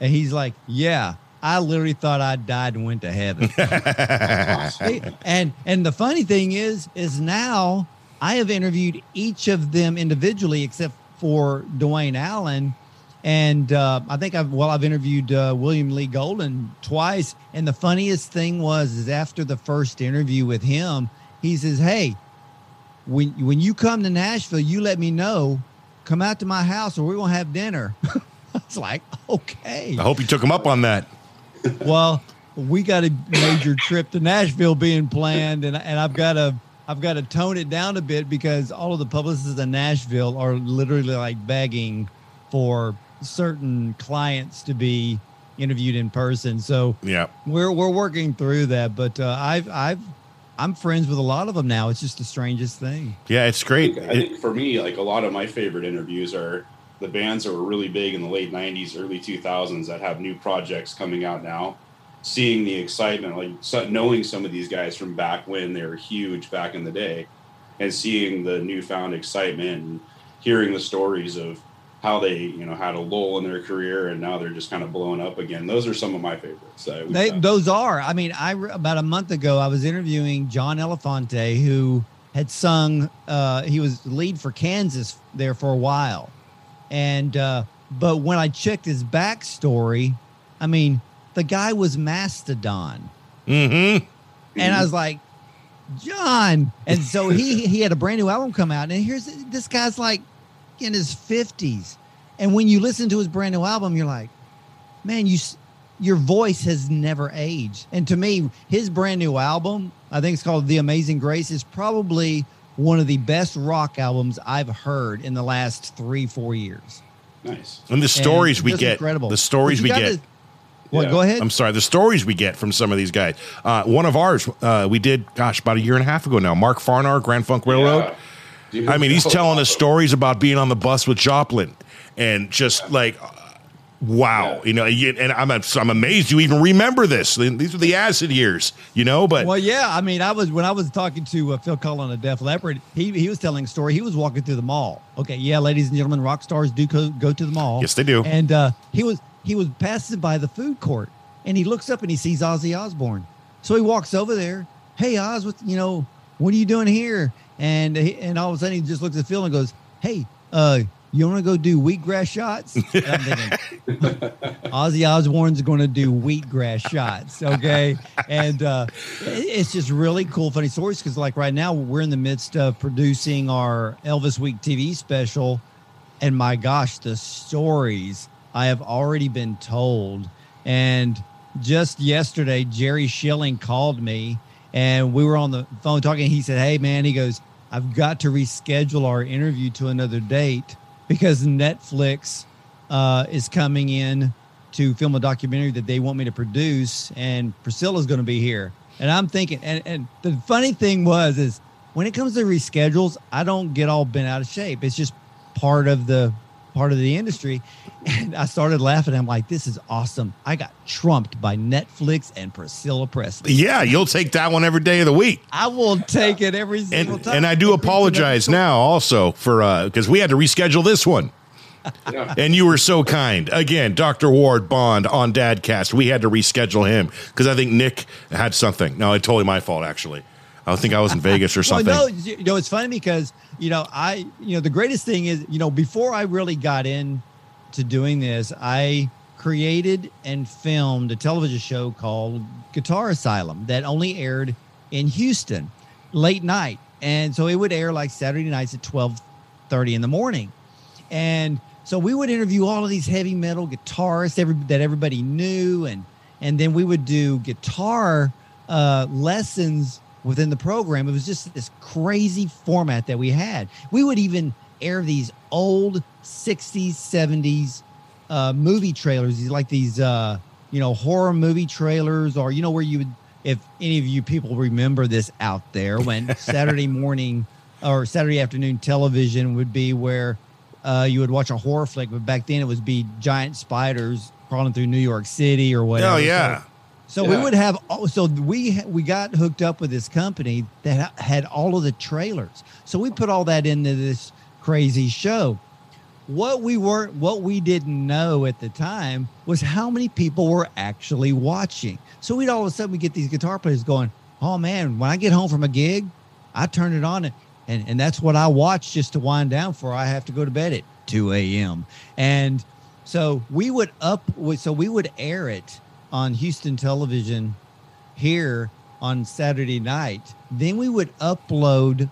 And he's like, "Yeah." I literally thought I died and went to heaven. And and the funny thing is is now I have interviewed each of them individually except for Duane Allen and uh, I think I've well I've interviewed uh, William Lee Golden twice. And the funniest thing was is after the first interview with him he says hey when when you come to Nashville you let me know. Come out to my house or we're going to have dinner. I was like okay. I hope you took him up on that. well, we got a major trip to Nashville being planned, and and I've got to I've got to tone it down a bit because all of the publicists in Nashville are literally like begging for certain clients to be interviewed in person. So Yeah. we're we're working through that, but uh, I've I've I'm friends with a lot of them now. It's just the strangest thing. Yeah, it's I great. think, I think for me, like a lot of my favorite interviews are the bands that were really big in the late '90s, early 2000s that have new projects coming out now. Seeing the excitement, like so, knowing some of these guys from back when they were huge back in the day, and seeing the newfound excitement and hearing the stories of how they, you know, had a lull in their career and now they're just kind of blowing up again. Those are some of my favorites. that They, those are. I mean, I about a month ago I was interviewing John Elefante, who had sung. Uh, he was lead for Kansas there for a while, and uh, but when I checked his backstory, I mean, the guy was Mastodon, Mm-hmm. and I was like, John. And so he he had a brand new album come out, and here's this guy's like in his fifties, and when you listen to his brand new album, you're like, man, you your voice has never aged. And to me, his brand new album, I think it's called The Amazing Grace, is probably one of the best rock albums I've heard in the last three four years. nice. And the stories And we get, incredible. the stories we get. gotta- Well, Yeah. go ahead. I'm sorry, the stories we get from some of these guys. Uh, one of ours, uh, we did, gosh, about a year and a half ago now. Mark Farner, Grand Funk Railroad. Yeah. Dude, I mean, he's telling us stories about being on the bus with Joplin and just like, uh, wow, Yeah. you know. And I'm I'm amazed you even remember this. These are the acid years, you know. But Well, yeah. I mean, I was when I was talking to uh, Phil Collen of Def Leppard. He he was telling a story. He was walking through the mall. Okay, yeah, ladies and gentlemen, rock stars do go, go to the mall. yes, they do. And uh, he was he was passing by the food court, and he looks up and he sees Ozzy Osbourne. So he walks over there. Hey Oz, what you know? What are you doing here? And he, and all of a sudden he just looks at Phil and goes, Hey, uh, you want to go do wheatgrass shots? And I'm thinking, Ozzy Osbourne's going to do wheatgrass shots. Okay. And uh, it's just really cool, funny stories because, like, right now we're in the midst of producing our Elvis Week TV special. And my gosh, the stories I have already been told. And just yesterday, Jerry Schilling called me and we were on the phone talking. He said, Hey, man, he goes, I've got to reschedule our interview to another date because Netflix uh, is coming in to film a documentary that they want me to produce, and Priscilla's going to be here. And I'm thinking, and, and the funny thing was, is when it comes to reschedules, I don't get all bent out of shape. It's just part of the part of the industry. And I started laughing. I'm like, this is awesome. I got trumped by Netflix and Priscilla Presley. yeah, you'll take that one every day of the week. I will take it every single And time. and I do apologize now also for uh because we had to reschedule this one. Yeah. And you were so kind. Again, Dr. Ward Bond on Dadcast. We had to reschedule him because I think Nick had something. No, it's totally my fault, actually. I think I was in Vegas or something. Well, no, you know, it's funny because you know, I, you know, the greatest thing is, you know, before I really got in to doing this, I created and filmed a television show called Guitar Asylum that only aired in Houston late night, and so it would air like Saturday nights at twelve thirty in the morning, and so we would interview all of these heavy metal guitarists every, that everybody knew, and and then we would do guitar uh, lessons within the program. It was just this crazy format that we had. We would even air these old 60s, 70s uh, movie trailers, these like these uh, you know horror movie trailers, or you know where you would, if any of you people remember this out there, when Saturday morning or Saturday afternoon television would be where uh, you would watch a horror flick, but back then it would be giant spiders crawling through New York City or whatever. oh, yeah. so we Yeah. would have all- so we we got hooked up with this company that had all of the trailers. So we put all that into this crazy show. What we weren't what we didn't know at the time was how many people were actually watching. So we'd all of a sudden we get these guitar players going, "Oh man, when I get home from a gig, I turn it on and and, and that's what I watch just to wind down for I have to go to bed at 2 a.m. And so we would up so we would air it on Houston television here on Saturday night. Then we would upload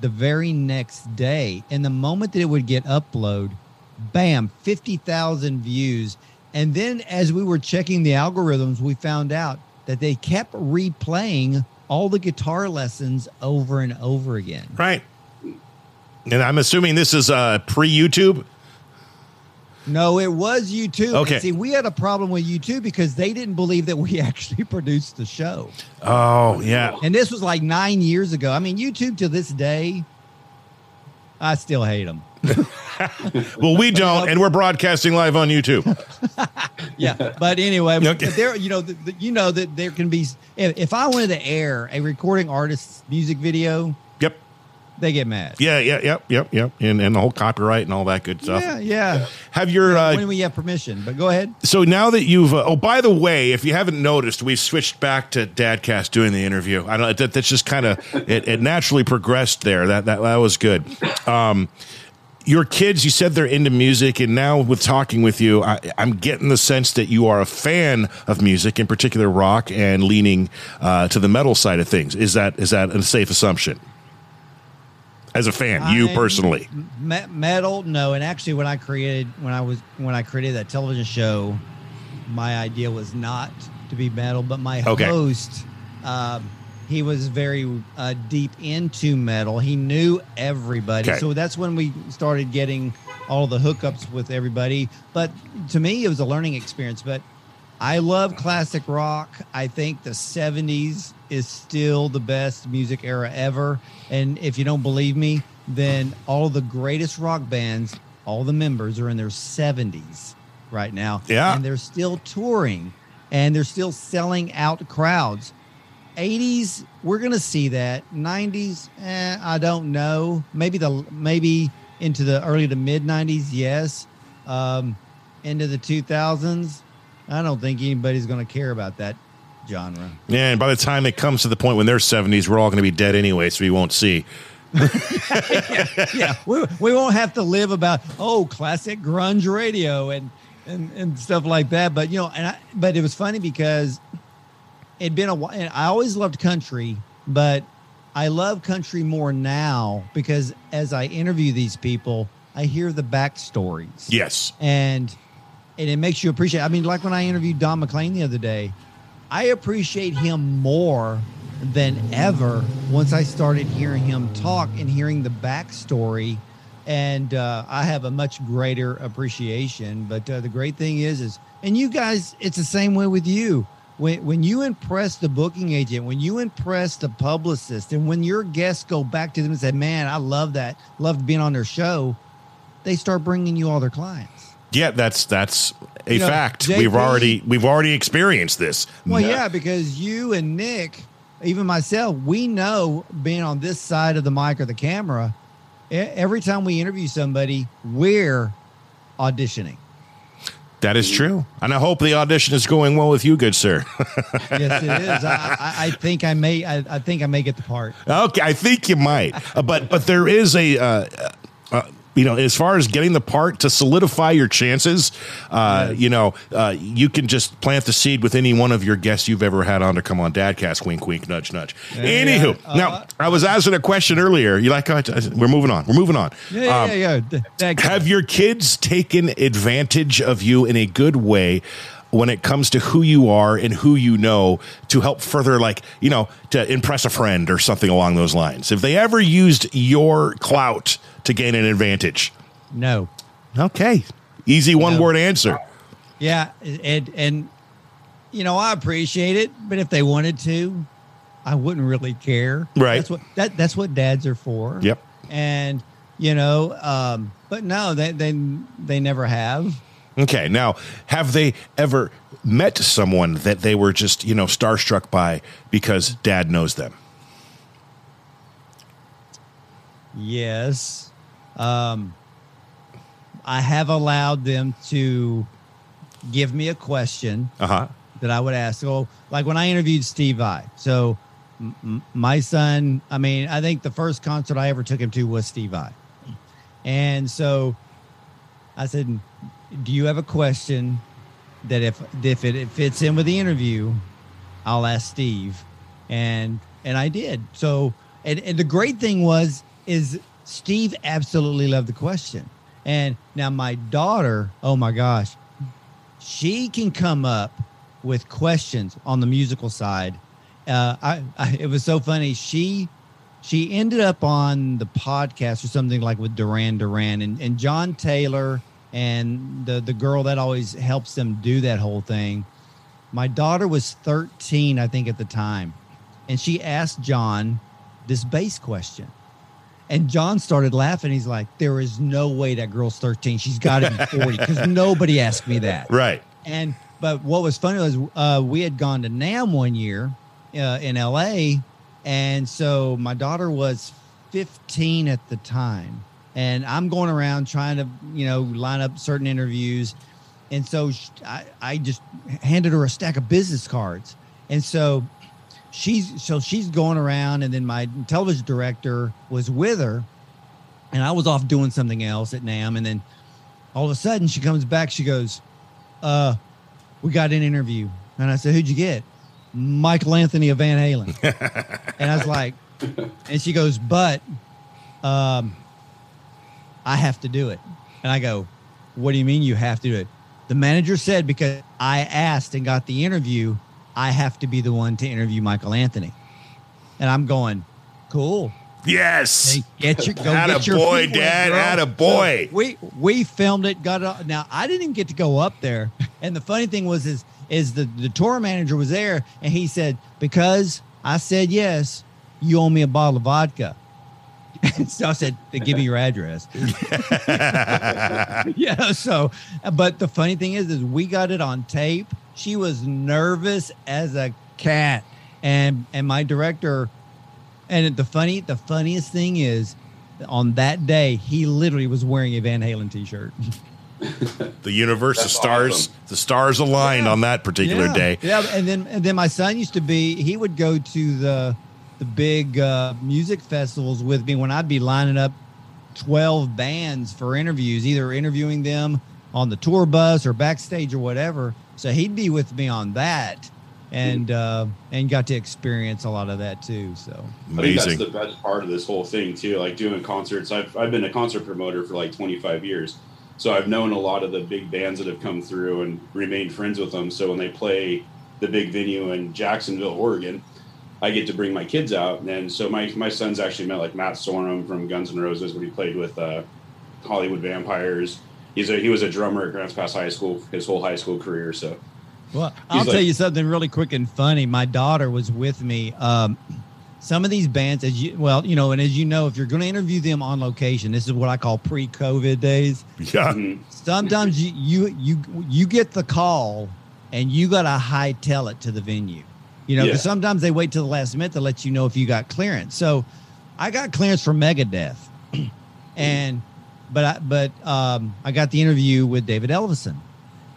the very next day. And the moment that it would get upload, bam, 50,000 views. And then as we were checking the algorithms, we found out that they kept replaying all the guitar lessons over and over again. Right. And I'm assuming this is uh, pre YouTube. No, it was YouTube. And Okay. see, we had a problem with YouTube because they didn't believe that we actually produced the show. Oh, yeah. And this was like nine years ago. I mean, YouTube to this day, I still hate them. Well, we don't, and we're broadcasting live on YouTube. Yeah, but anyway, Okay. there, you know, the, the, you know that there can be. If, if I wanted to air a recording artist's music video. They get mad. Yeah, yeah, yep, yep, yep. And, and the whole copyright and all that good stuff. yeah, yeah. Have your uh, when we have permission, but go ahead. So now that you've, uh, oh, by the way, if you haven't noticed, we've switched back to Dadcast doing the interview. I don't. That, that's just kind of it, it. naturally progressed there. That that that was good. Um, your kids, you said they're into music, and now with talking with you, I, I'm getting the sense that you are a fan of music, in particular rock, and leaning uh, to the metal side of things. Is that is that a safe assumption? As a fan, you I'm- personally, Me- metal, no. And actually, when I created when I was when I created that television show, my idea was not to be metal, but my Okay. host, um, he was very uh, deep into metal. He knew everybody, Okay. so that's when we started getting all the hookups with everybody. But to me, it was a learning experience. But I love classic rock. I think the 70s is still the best music era ever. And if you don't believe me, then all the greatest rock bands, all the members are in their 70s right now. Yeah. And they're still touring and they're still selling out crowds. 80s, we're gonna see that. 90s, eh, I don't know. Maybe the maybe into the early to mid 90s, yes. Um, into the 2000s, I don't think anybody's gonna care about that genre. Yeah, and by the time it comes to the point when they're 70s, we're all going to be dead anyway, so we won't see. yeah, we, we won't have to live about oh classic grunge radio and and and stuff like that. But you know, and I, but it was funny because it'd been a while. And I always loved country, but I love country more now because as I interview these people, I hear the backstories. Yes. and and it makes you appreciate. I mean, like when I interviewed Don McLean the other day, I appreciate him more than ever once I started hearing him talk and hearing the backstory. And uh, I have a much greater appreciation. But uh, the great thing is, is and you guys, it's the same way with you. When when you impress the booking agent, when you impress the publicist, and when your guests go back to them and say, "Man, I love that, loved being on their show," they start bringing you all their clients. Yeah, that's that's a You know, fact. JP we've already we've already experienced this. Well, No- yeah, because you and Nick, even myself, we know being on this side of the mic or the camera, every time we interview somebody, we're auditioning. That is true. And I hope the audition is going well with you, good sir. Yes, it is. I, I, I think I may. I, I think I may get the part. okay, I think you might. Uh, but but there is a uh, uh, you know, as far as getting the part to solidify your chances, uh, you know, uh, you can just plant the seed with any one of your guests you've ever had on to come on Dadcast. Wink, wink, nudge, nudge. Anywho, Uh, now I was asking a question earlier. You like? uh, We're moving on. We're moving on. Yeah, yeah, Um, yeah. yeah. Have your kids taken advantage of you in a good way when it comes to who you are and who you know to help further, like, you know, to impress a friend or something along those lines? Have they ever used your clout to gain an advantage? no. Okay. Easy one No. word answer. Yeah, and and you know I appreciate it, but if they wanted to, I wouldn't really care. Right. That's what that that's what dads are for. Yep. And you know, um, but no, they they they never have. Okay. Now, have they ever met someone that they were just, you know, starstruck by because dad knows them? Yes. Um, I have allowed them to give me a question Uh huh. that I would ask. So, like when I interviewed Steve Vai, So, m- m- my son, I mean, I think the first concert I ever took him to was Steve Vai. And so I said, Do you have a question that if, if it fits in with the interview, I'll ask Steve? And, and I did. So, and, and the great thing was, is Steve absolutely loved the question. And now my daughter, oh my gosh, she can come up with questions on the musical side. Uh, I, I it was so funny. She she ended up on the podcast or something like with Duran Duran and, and John Taylor and the the girl that always helps them do that whole thing. My daughter was 13, I think, at the time, and she asked John this bass question. And John started laughing. He's like, There is no way that girl's 13. She's got to be 40 because nobody asked me that. Right. And but what was funny was uh, we had gone to NAMM one year uh, in L.A. and so my daughter was 15 at the time, and I'm going around trying to you know line up certain interviews, and so sh I, I just handed her a stack of business cards, and so she's so she's going around, and then my television director was with her, and I was off doing something else at NAMM, and then all of a sudden she comes back, she goes uh, we got an interview. And I said, who'd you get? Michael Anthony of Van Halen. and I was like, and she goes, but um, I have to do it. And I go, what do you mean you have to do it? The manager said, because I asked and got the interview, I have to be the one to interview Michael Anthony. And I'm going, cool. Yes. Hey, get your go Atta get your boy, Dad. girl. Atta boy. So we we filmed it. Got it. Now I didn't even get to go up there. And the funny thing was is is the the tour manager was there and he said because I said yes, you owe me a bottle of vodka. so I said, "Give me your address." yeah. So, but the funny thing is, is we got it on tape. She was nervous as a cat, and and my director, and the funny, the funniest thing is, on that day, he literally was wearing a Van Halen t-shirt. the universe, That's the stars, awesome. the stars aligned Yeah. on that particular yeah. day. Yeah, and then and then my son used to be he would go to the the big uh, music festivals with me when I'd be lining up twelve bands for interviews, either interviewing them on the tour bus or backstage or whatever. So he'd be with me on that, and uh, and got to experience a lot of that too. So I think that's the best part of this whole thing too. Like doing concerts, I've I've been a concert promoter for like 25 years, so I've known a lot of the big bands that have come through and remained friends with them. So when they play the big venue in Jacksonville, Oregon, I get to bring my kids out, and so my my son's actually met like Matt Sorum from Guns N' Roses when he played with uh, Hollywood Vampires. He's a he was a drummer at Grants Pass High School his whole high school career. So Well, I'll He's tell you something really quick and funny. My daughter was with me. Um, some of these bands, as you well, you know, and as you know, if you're going to interview them on location, this is what I call pre-COVID days. Yeah. mhm. Sometimes you you you you get the call, and you got to hightail it to the venue. You know, because Yeah. sometimes they wait till the last minute to let you know if you got clearance. So, I got clearance for Megadeth, and but I but um, I got the interview with David Ellefson,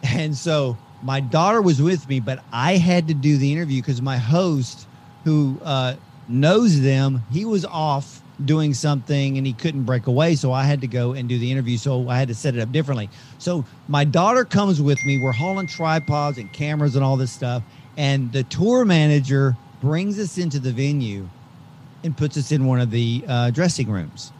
and so my daughter was with me, but I had to do the interview because my host, who uh, knows them, he was off doing something and he couldn't break away, so I had to go and do the interview. So I had to set it up differently. So my daughter comes with me. We're hauling tripods and cameras and all this stuff, and the tour manager brings us into the venue and puts us in one of the uh, dressing rooms.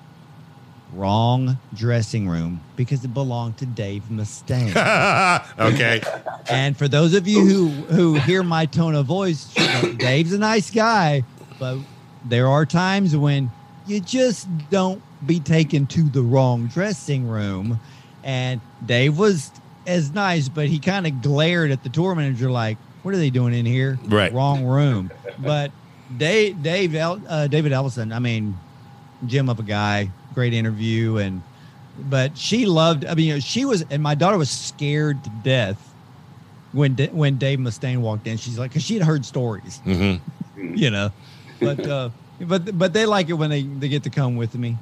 Wrong dressing room because it belonged to Dave Mustaine. okay. and for those of you who who hear my tone of voice, Dave's a nice guy, but there are times when you just don't be taken to the wrong dressing room. And Dave was as nice, but he kind of glared at the tour manager like, "What are they doing in here? Right. wrong room." But Dave, Dave, El, uh, David Ellefson, I mean, gem of a guy, great interview, and but she loved. I mean, you know, she was, and my daughter was scared to death when when Dave Mustaine walked in. She's like, because she had heard stories, hmm you know, but uh, but but they like it when they they get to come with me.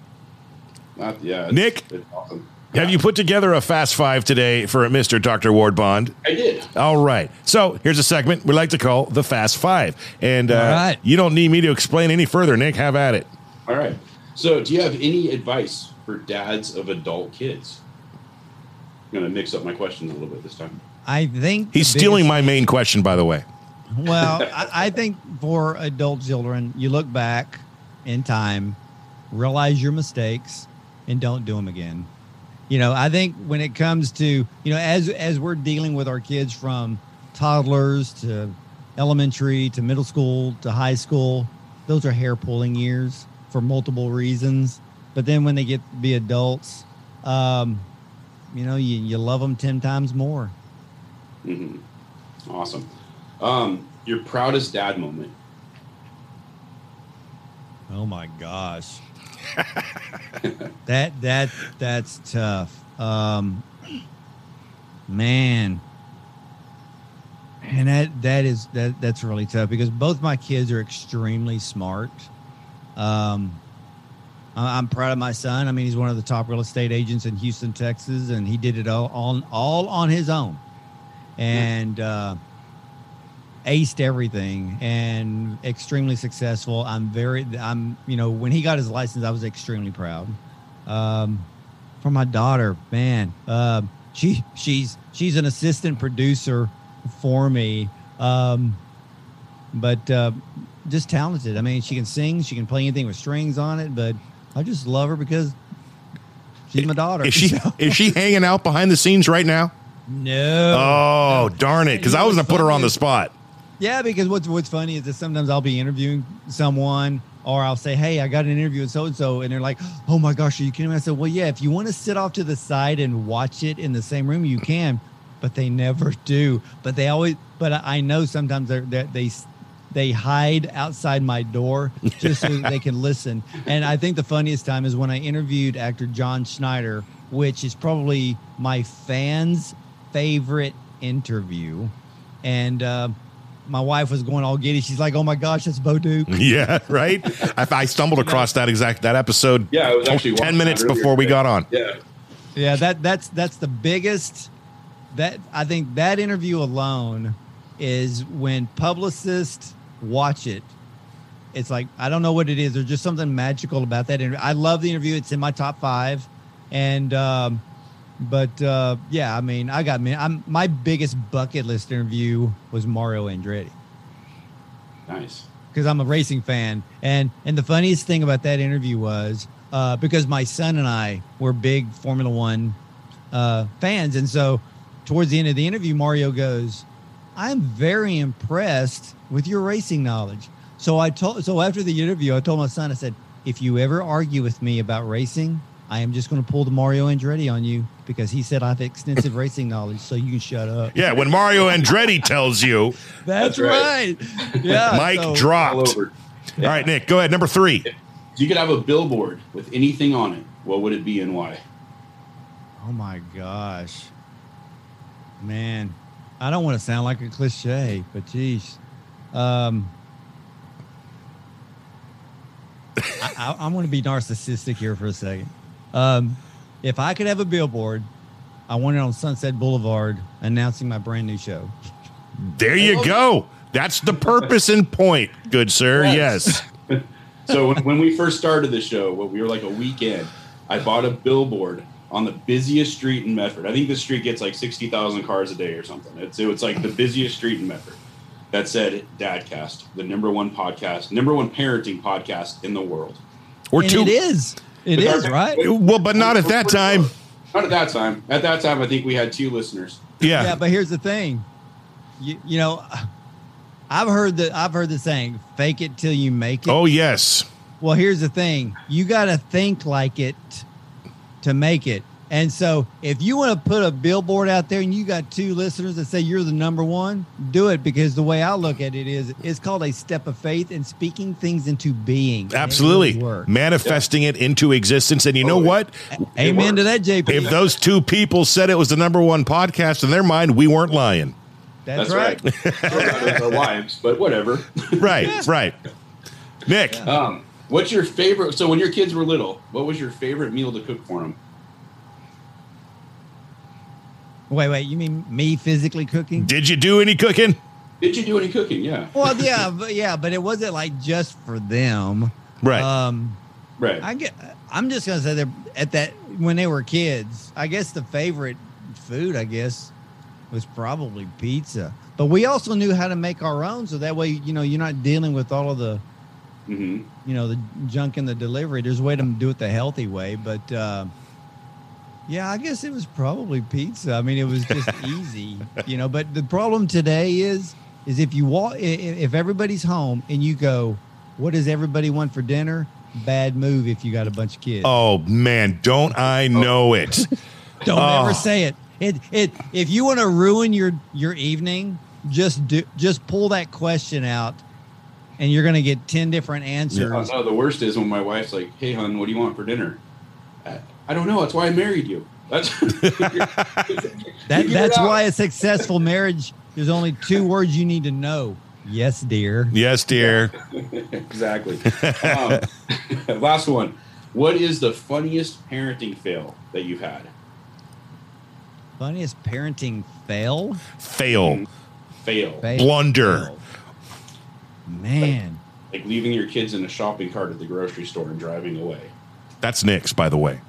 Not, yeah, it's- Nick? it's awesome. Have you put together a fast five today for Mr. Dr. Ward Bond? I did. All right. So here's a segment we like to call the Fast Five. And uh, All right. you don't need me to explain any further, Nick. Have at it. All right. So, do you have any advice for dads of adult kids? I'm going to mix up my questions a little bit this time. I think He's stealing my main question, by the way. Well, I, I think for adult children, you look back in time, realize your mistakes, and don't do them again. You know, I think when it comes to you know, as as we're dealing with our kids from toddlers to elementary to middle school to high school, those are hair pulling years for multiple reasons. But then when they get to be adults, um, you know, you, you love them ten times more. hmm Awesome. Um, your proudest dad moment. Oh my gosh. that that that's tough. Um man. And that that is that that's really tough because both my kids are extremely smart. Um I'm proud of my son. I mean, he's one of the top real estate agents in Houston, Texas, and he did it all on all on his own. And uh aced everything and extremely successful. I'm very, I'm, you know, when he got his license, I was extremely proud. Um, for my daughter, man, um, she, she's, she's an assistant producer for me. Um, but, uh, just talented. I mean, she can sing, she can play anything with strings on it, but I just love her because she's my daughter. Is she So- is she hanging out behind the scenes right now? no. Oh, darn it! Because I was going to put her on the spot. Yeah, because what's what's funny is that sometimes I'll be interviewing someone or I'll say, Hey, I got an interview with so and so, and they're like, Oh my gosh, are you kidding me? I said, Well, yeah, if you want to sit off to the side and watch it in the same room, you can, but they never do. But they always but I I know sometimes they're, they're they they hide outside my door just so they can listen. And I think the funniest time is when I interviewed actor John Schneider, which is probably my fans' favorite interview. And uh, my wife was going all giddy. She's like, "Oh my gosh, that's Bo Duke." Yeah, right. I, I stumbled across that exact that episode. Yeah, it was actually ten minutes before we got on. Yeah. Yeah, that that's that's the biggest. That I think that interview alone is when publicists watch it. It's like I don't know what it is. There's just something magical about that interview. I love the interview. It's in my top five, and um, but uh, yeah, I mean, I got me. I'm my biggest bucket list interview was Mario Andretti Nice. because I'm a racing fan. And and the funniest thing about that interview was uh, because my son and I were big Formula One uh, fans, and so towards the end of the interview, Mario goes, "I'm very impressed with your racing knowledge." So I told so after the interview, I told my son, I said, "If you ever argue with me about racing." I am just going to pull the Mario Andretti on you because he said I have extensive racing knowledge, so you can shut up. Yeah, when Mario Andretti tells you, That's, That's right. right. Yeah. Mike so- All dropped. All right, Nick, go ahead. Number three. If you could have a billboard with anything on it, what would it be and why? Oh my gosh. Man, I don't want to sound like a cliche, but geez. Um, I, I, I'm going to be narcissistic here for a second. Um, if I could have a billboard, I want it on Sunset Boulevard announcing my brand new show. There you go. That's the purpose and point, good sir. Yes. So when, when we first started the show, when we were like a weekend, I bought a billboard on the busiest street in Medford. I think this street gets like sixty thousand cars a day or something. It's it's like the busiest street in Medford. That said, Dadcast, the number one podcast, number one parenting podcast in the world. Or and two. it is. It But is, our- right? Well, but not at that time. Not at that time. At that time, I think we had two listeners. Yeah. Yeah, but here's the thing. You, you know, I've heard the I've heard the saying, fake it till you make it. Oh, yes. Well, here's the thing. You got to think like it to make it. And so, if you want to put a billboard out there and you got two listeners that say you're the number one, do it because the way I look at it is it's called a step of faith and speaking things into being. Absolutely. really works. Manifesting it into existence. And you know Oh, yeah. what? Amen to that, JP. If those two people said it was the number one podcast in their mind, we weren't lying. That's, That's right. right. Those are wives, but whatever. Right, right. Nick, Um, what's your favorite? So when your kids were little, what was your favorite meal to cook for them? Wait, wait. You mean me physically cooking? did you do any cooking? Did you do any cooking? Yeah. Well, yeah, but yeah, but it wasn't like just for them. Right. Um, Right. I get. I'm just gonna say that at that when they were kids, I guess the favorite food, I guess, was probably pizza. But we also knew how to make our own, so that way, you know, you're not dealing with all of the, hmm you know, the junk in the delivery. There's a way to do it the healthy way, but uh, yeah, I guess it was probably pizza. I mean, it was just easy, you know. But the problem today is, is if you walk, if everybody's home and you go, what does everybody want for dinner? Bad move if you got a bunch of kids. oh, man, don't I know it? Don't Oh. ever say it. It it if you want to ruin your your evening, just do just pull that question out, and you're gonna get ten different answers. Oh, no, the worst is when my wife's like, "Hey, hon, what do you want for dinner?" I, I don't know. That's why I married you. That's That Figure it that's why a successful marriage. There's only two words you need to know. Yes, dear. yes, dear. exactly. Um, last one. What is the funniest parenting fail that you've had? Funniest parenting fail. Fail. Fail. Fail. Blunder. Man, Like leaving your kids in a shopping cart at the grocery store and driving away. That's Nick's, by the way.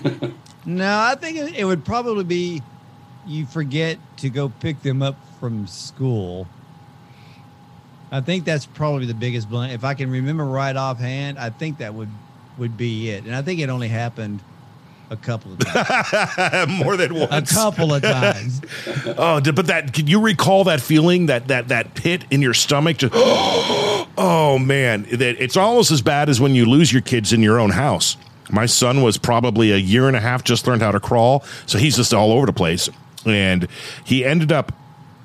no, I think it, it would probably be you forget to go pick them up from school. I think that's probably the biggest blunt. If I can remember right offhand, I think that would would be it. And I think it only happened a couple of times. More than once. a couple of times. Oh, but that can you recall that feeling that that that pit in your stomach? Just oh man, that it's almost as bad as when you lose your kids in your own house. My son was probably a year and a half, just learned how to crawl, so he's just all over the place, and he ended up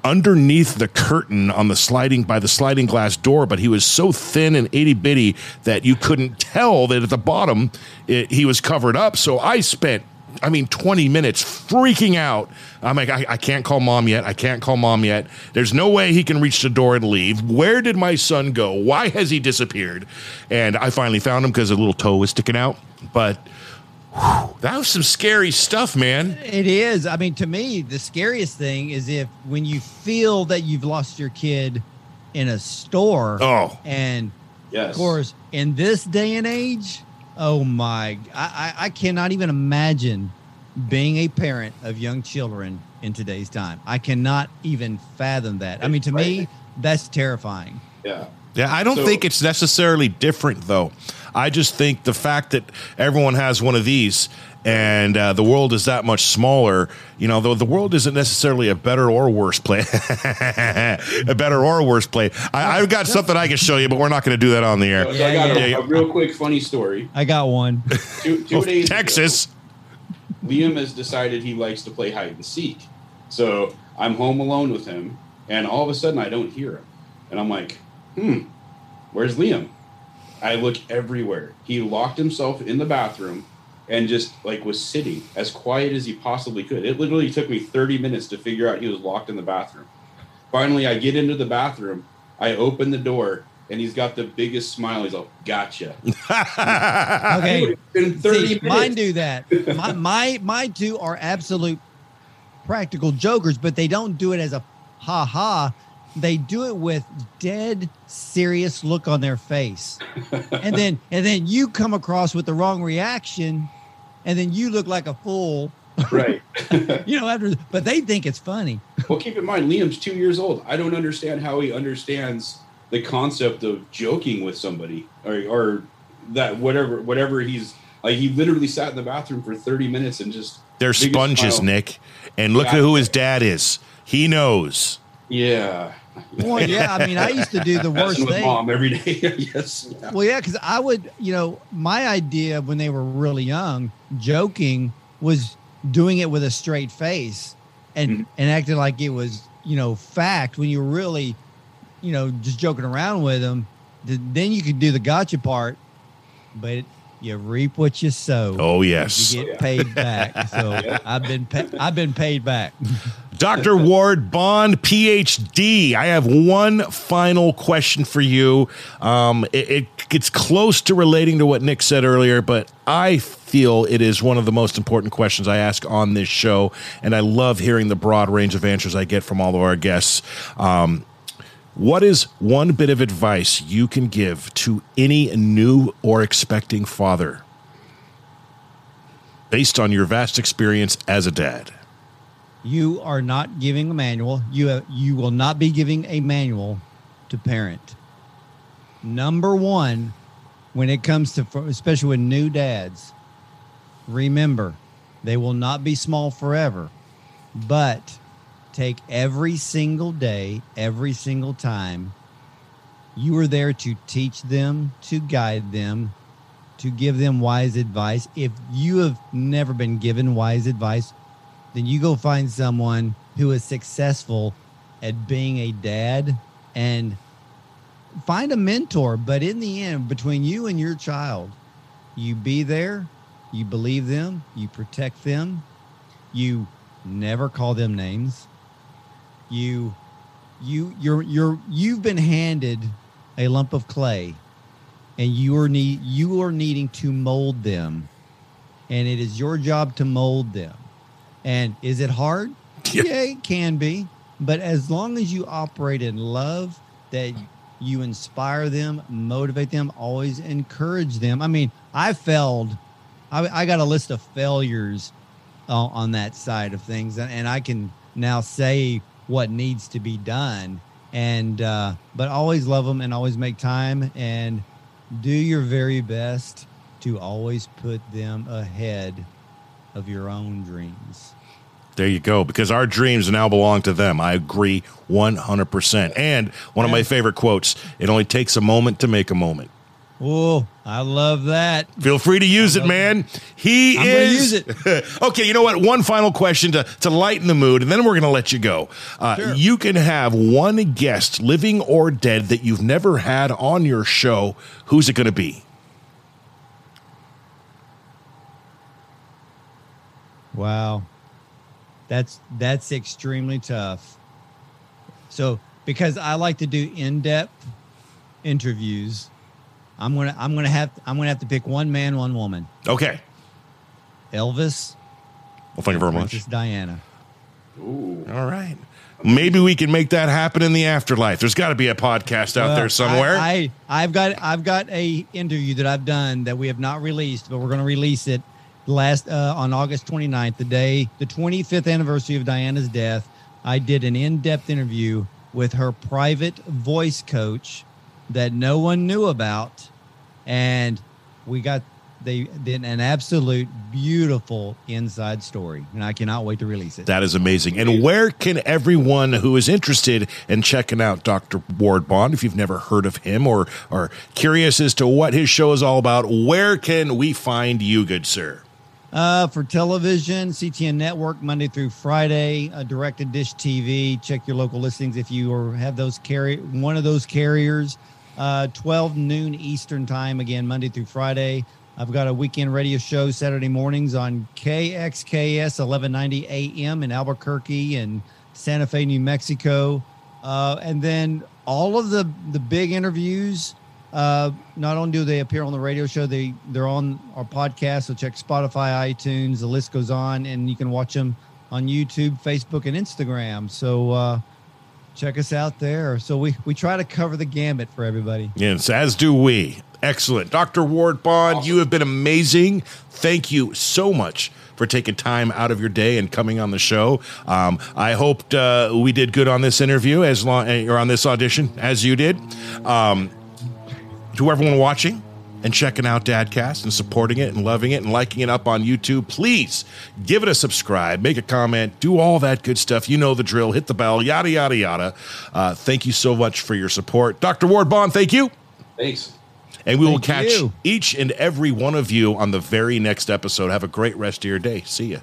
underneath the curtain on the sliding by the sliding glass door, but he was so thin and itty bitty that you couldn't tell that at the bottom it, he was covered up. So I spent I mean, 20 minutes freaking out. I'm like, I, I, can't call mom yet. I can't call mom yet. There's no way he can reach the door and leave. Where did my son go? Why has he disappeared? And I finally found him because a little toe was sticking out. But whew, that was some scary stuff, man. It is. I mean, to me, the scariest thing is if when you feel that you've lost your kid in a store. Oh. And yes. of course, in this day and age, Oh my! I, I cannot even imagine being a parent of young children in today's time. I cannot even fathom that. I mean, to me, that's terrifying. Yeah. Yeah, I don't so, think it's necessarily different though. I just think the fact that everyone has one of these and uh, the world is that much smaller, you know, though the world isn't necessarily a better or worse place, a better or worse place. I, have got something I can show you, but we're not going to do that on the air. Yeah, I got yeah, a, a, real quick funny story. I got one. Two, two oh, days Texas. Ago, Liam has decided he likes to play hide and seek. So I'm home alone with him, and all of a sudden I don't hear him. And I'm like, hmm, where's Liam? I look everywhere. He locked himself in the bathroom and just like was sitting as quiet as he possibly could. It literally took me 30 minutes to figure out he was locked in the bathroom. Finally, I get into the bathroom, I open the door, and he's got the biggest smile. He's like, "Gotcha." okay, See, mine do that. My, my my two are absolute practical jokers, but they don't do it as a ha ha. They do it with dead serious look on their face, and then and then you come across with the wrong reaction, and then you look like a fool. Right. you know, after but they think it's funny. Well, keep in mind, Liam's two years old. I don't understand how he understands the concept of joking with somebody or, or that whatever whatever he's like. He literally sat in the bathroom for thirty minutes and just they're sponges, smile. Nick. And look yeah, at who his dad is. He knows. Yeah. Well, yeah. I mean, I used to do the worst thing. Mom every day. yes. Well, yeah, because I would, you know, my idea when they were really young, joking was doing it with a straight face and mm-hmm. and acting like it was, you know, fact when you were really, you know, just joking around with them. Then you could do the gotcha part, but you reap what you sow. Oh yes, you get paid back. So yeah. I've been pa- I've been paid back. Dr. Ward Bond, PhD. I have one final question for you. Um, it, it, it's close to relating to what Nick said earlier, but I feel it is one of the most important questions I ask on this show, and I love hearing the broad range of answers I get from all of our guests. Um, what is one bit of advice you can give to any new or expecting father based on your vast experience as a dad? You are not giving a manual. You have, you will not be giving a manual to parent. Number one, when it comes to especially with new dads, remember they will not be small forever, but take every single day, every single time. You are there to teach them, to guide them, to give them wise advice. If you have never been given wise advice, then you go find someone who is successful at being a dad and find a mentor. But in the end, between you and your child, you be there, you believe them, you protect them, you never call them names, you you you're you're you've been handed a lump of clay and you are need you are needing to mold them. And it is your job to mold them and is it hard? Yeah, yeah it can be. But as long as you operate in love that you inspire them motivate them always encourage them. I mean i failed. I, I got a list of failures uh, on that side of things and, and i can now say what needs to be done. And uh, but always love them and always make time and do your very best to always put them ahead of your own dreams there you go because our dreams now belong to them i agree 100% and one of my favorite quotes it only takes a moment to make a moment Oh, I love that. Feel free to use it, man. He I'm is. use it. okay, you know what? One final question to, to lighten the mood, and then we're going to let you go. Uh, Sure. You can have one guest, living or dead, that you've never had on your show. Who's it going to be? Wow. That's that's extremely tough. So because I like to do in-depth interviews, I'm gonna I'm gonna have I'm gonna have to pick one man, one woman. Okay. Elvis, Well, thank you very much. Princess Diana. Ooh. All right. Maybe we can make that happen in the afterlife. There's got to be a podcast out Well, there somewhere. I, I I've got I've got a interview that I've done that we have not released, but we're going to release it last uh, on August 29th, the day the 25th anniversary of Diana's death. I did an in-depth interview with her private voice coach that no one knew about, and we got they did an absolute beautiful inside story, and I cannot wait to release it. That is amazing. And where can everyone who is interested in checking out Dr. Ward Bond, if you've never heard of him or are curious as to what his show is all about, where can we find you, good sir? Uh, for television, CTN Network Monday through Friday, uh, DirecTV Dish TV. Check your local listings if you or have those carry one of those carriers. Uh, 12 noon Eastern time again Monday through Friday. I've got a weekend radio show Saturday mornings on KXKS 1190 AM in Albuquerque and Santa Fe, New Mexico. Uh, and then all of the the big interviews uh, not only do they appear on the radio show, they they're on our podcast. So check Spotify, iTunes. The list goes on, and you can watch them on YouTube, Facebook, and Instagram. So uh, check us out there. So we we try to cover the gambit for everybody. Yes, as do we. Excellent. Dr. Ward Bond, you have been amazing. Thank you so much for taking time out of your day and coming on the show. Um, I hoped uh, we did good on this interview as long or on this audition as you did. Um, to everyone watching and checking out Dadcast and supporting it and loving it and liking it up on YouTube, please give it a subscribe, make a comment, do all that good stuff. You know the drill. Hit the bell, yada, yada, yada. Uh, thank you so much for your support. Dr. Ward Bond, thank you. Thanks. And we will catch you. each and every one of you on the very next episode. Have a great rest of your day. See ya.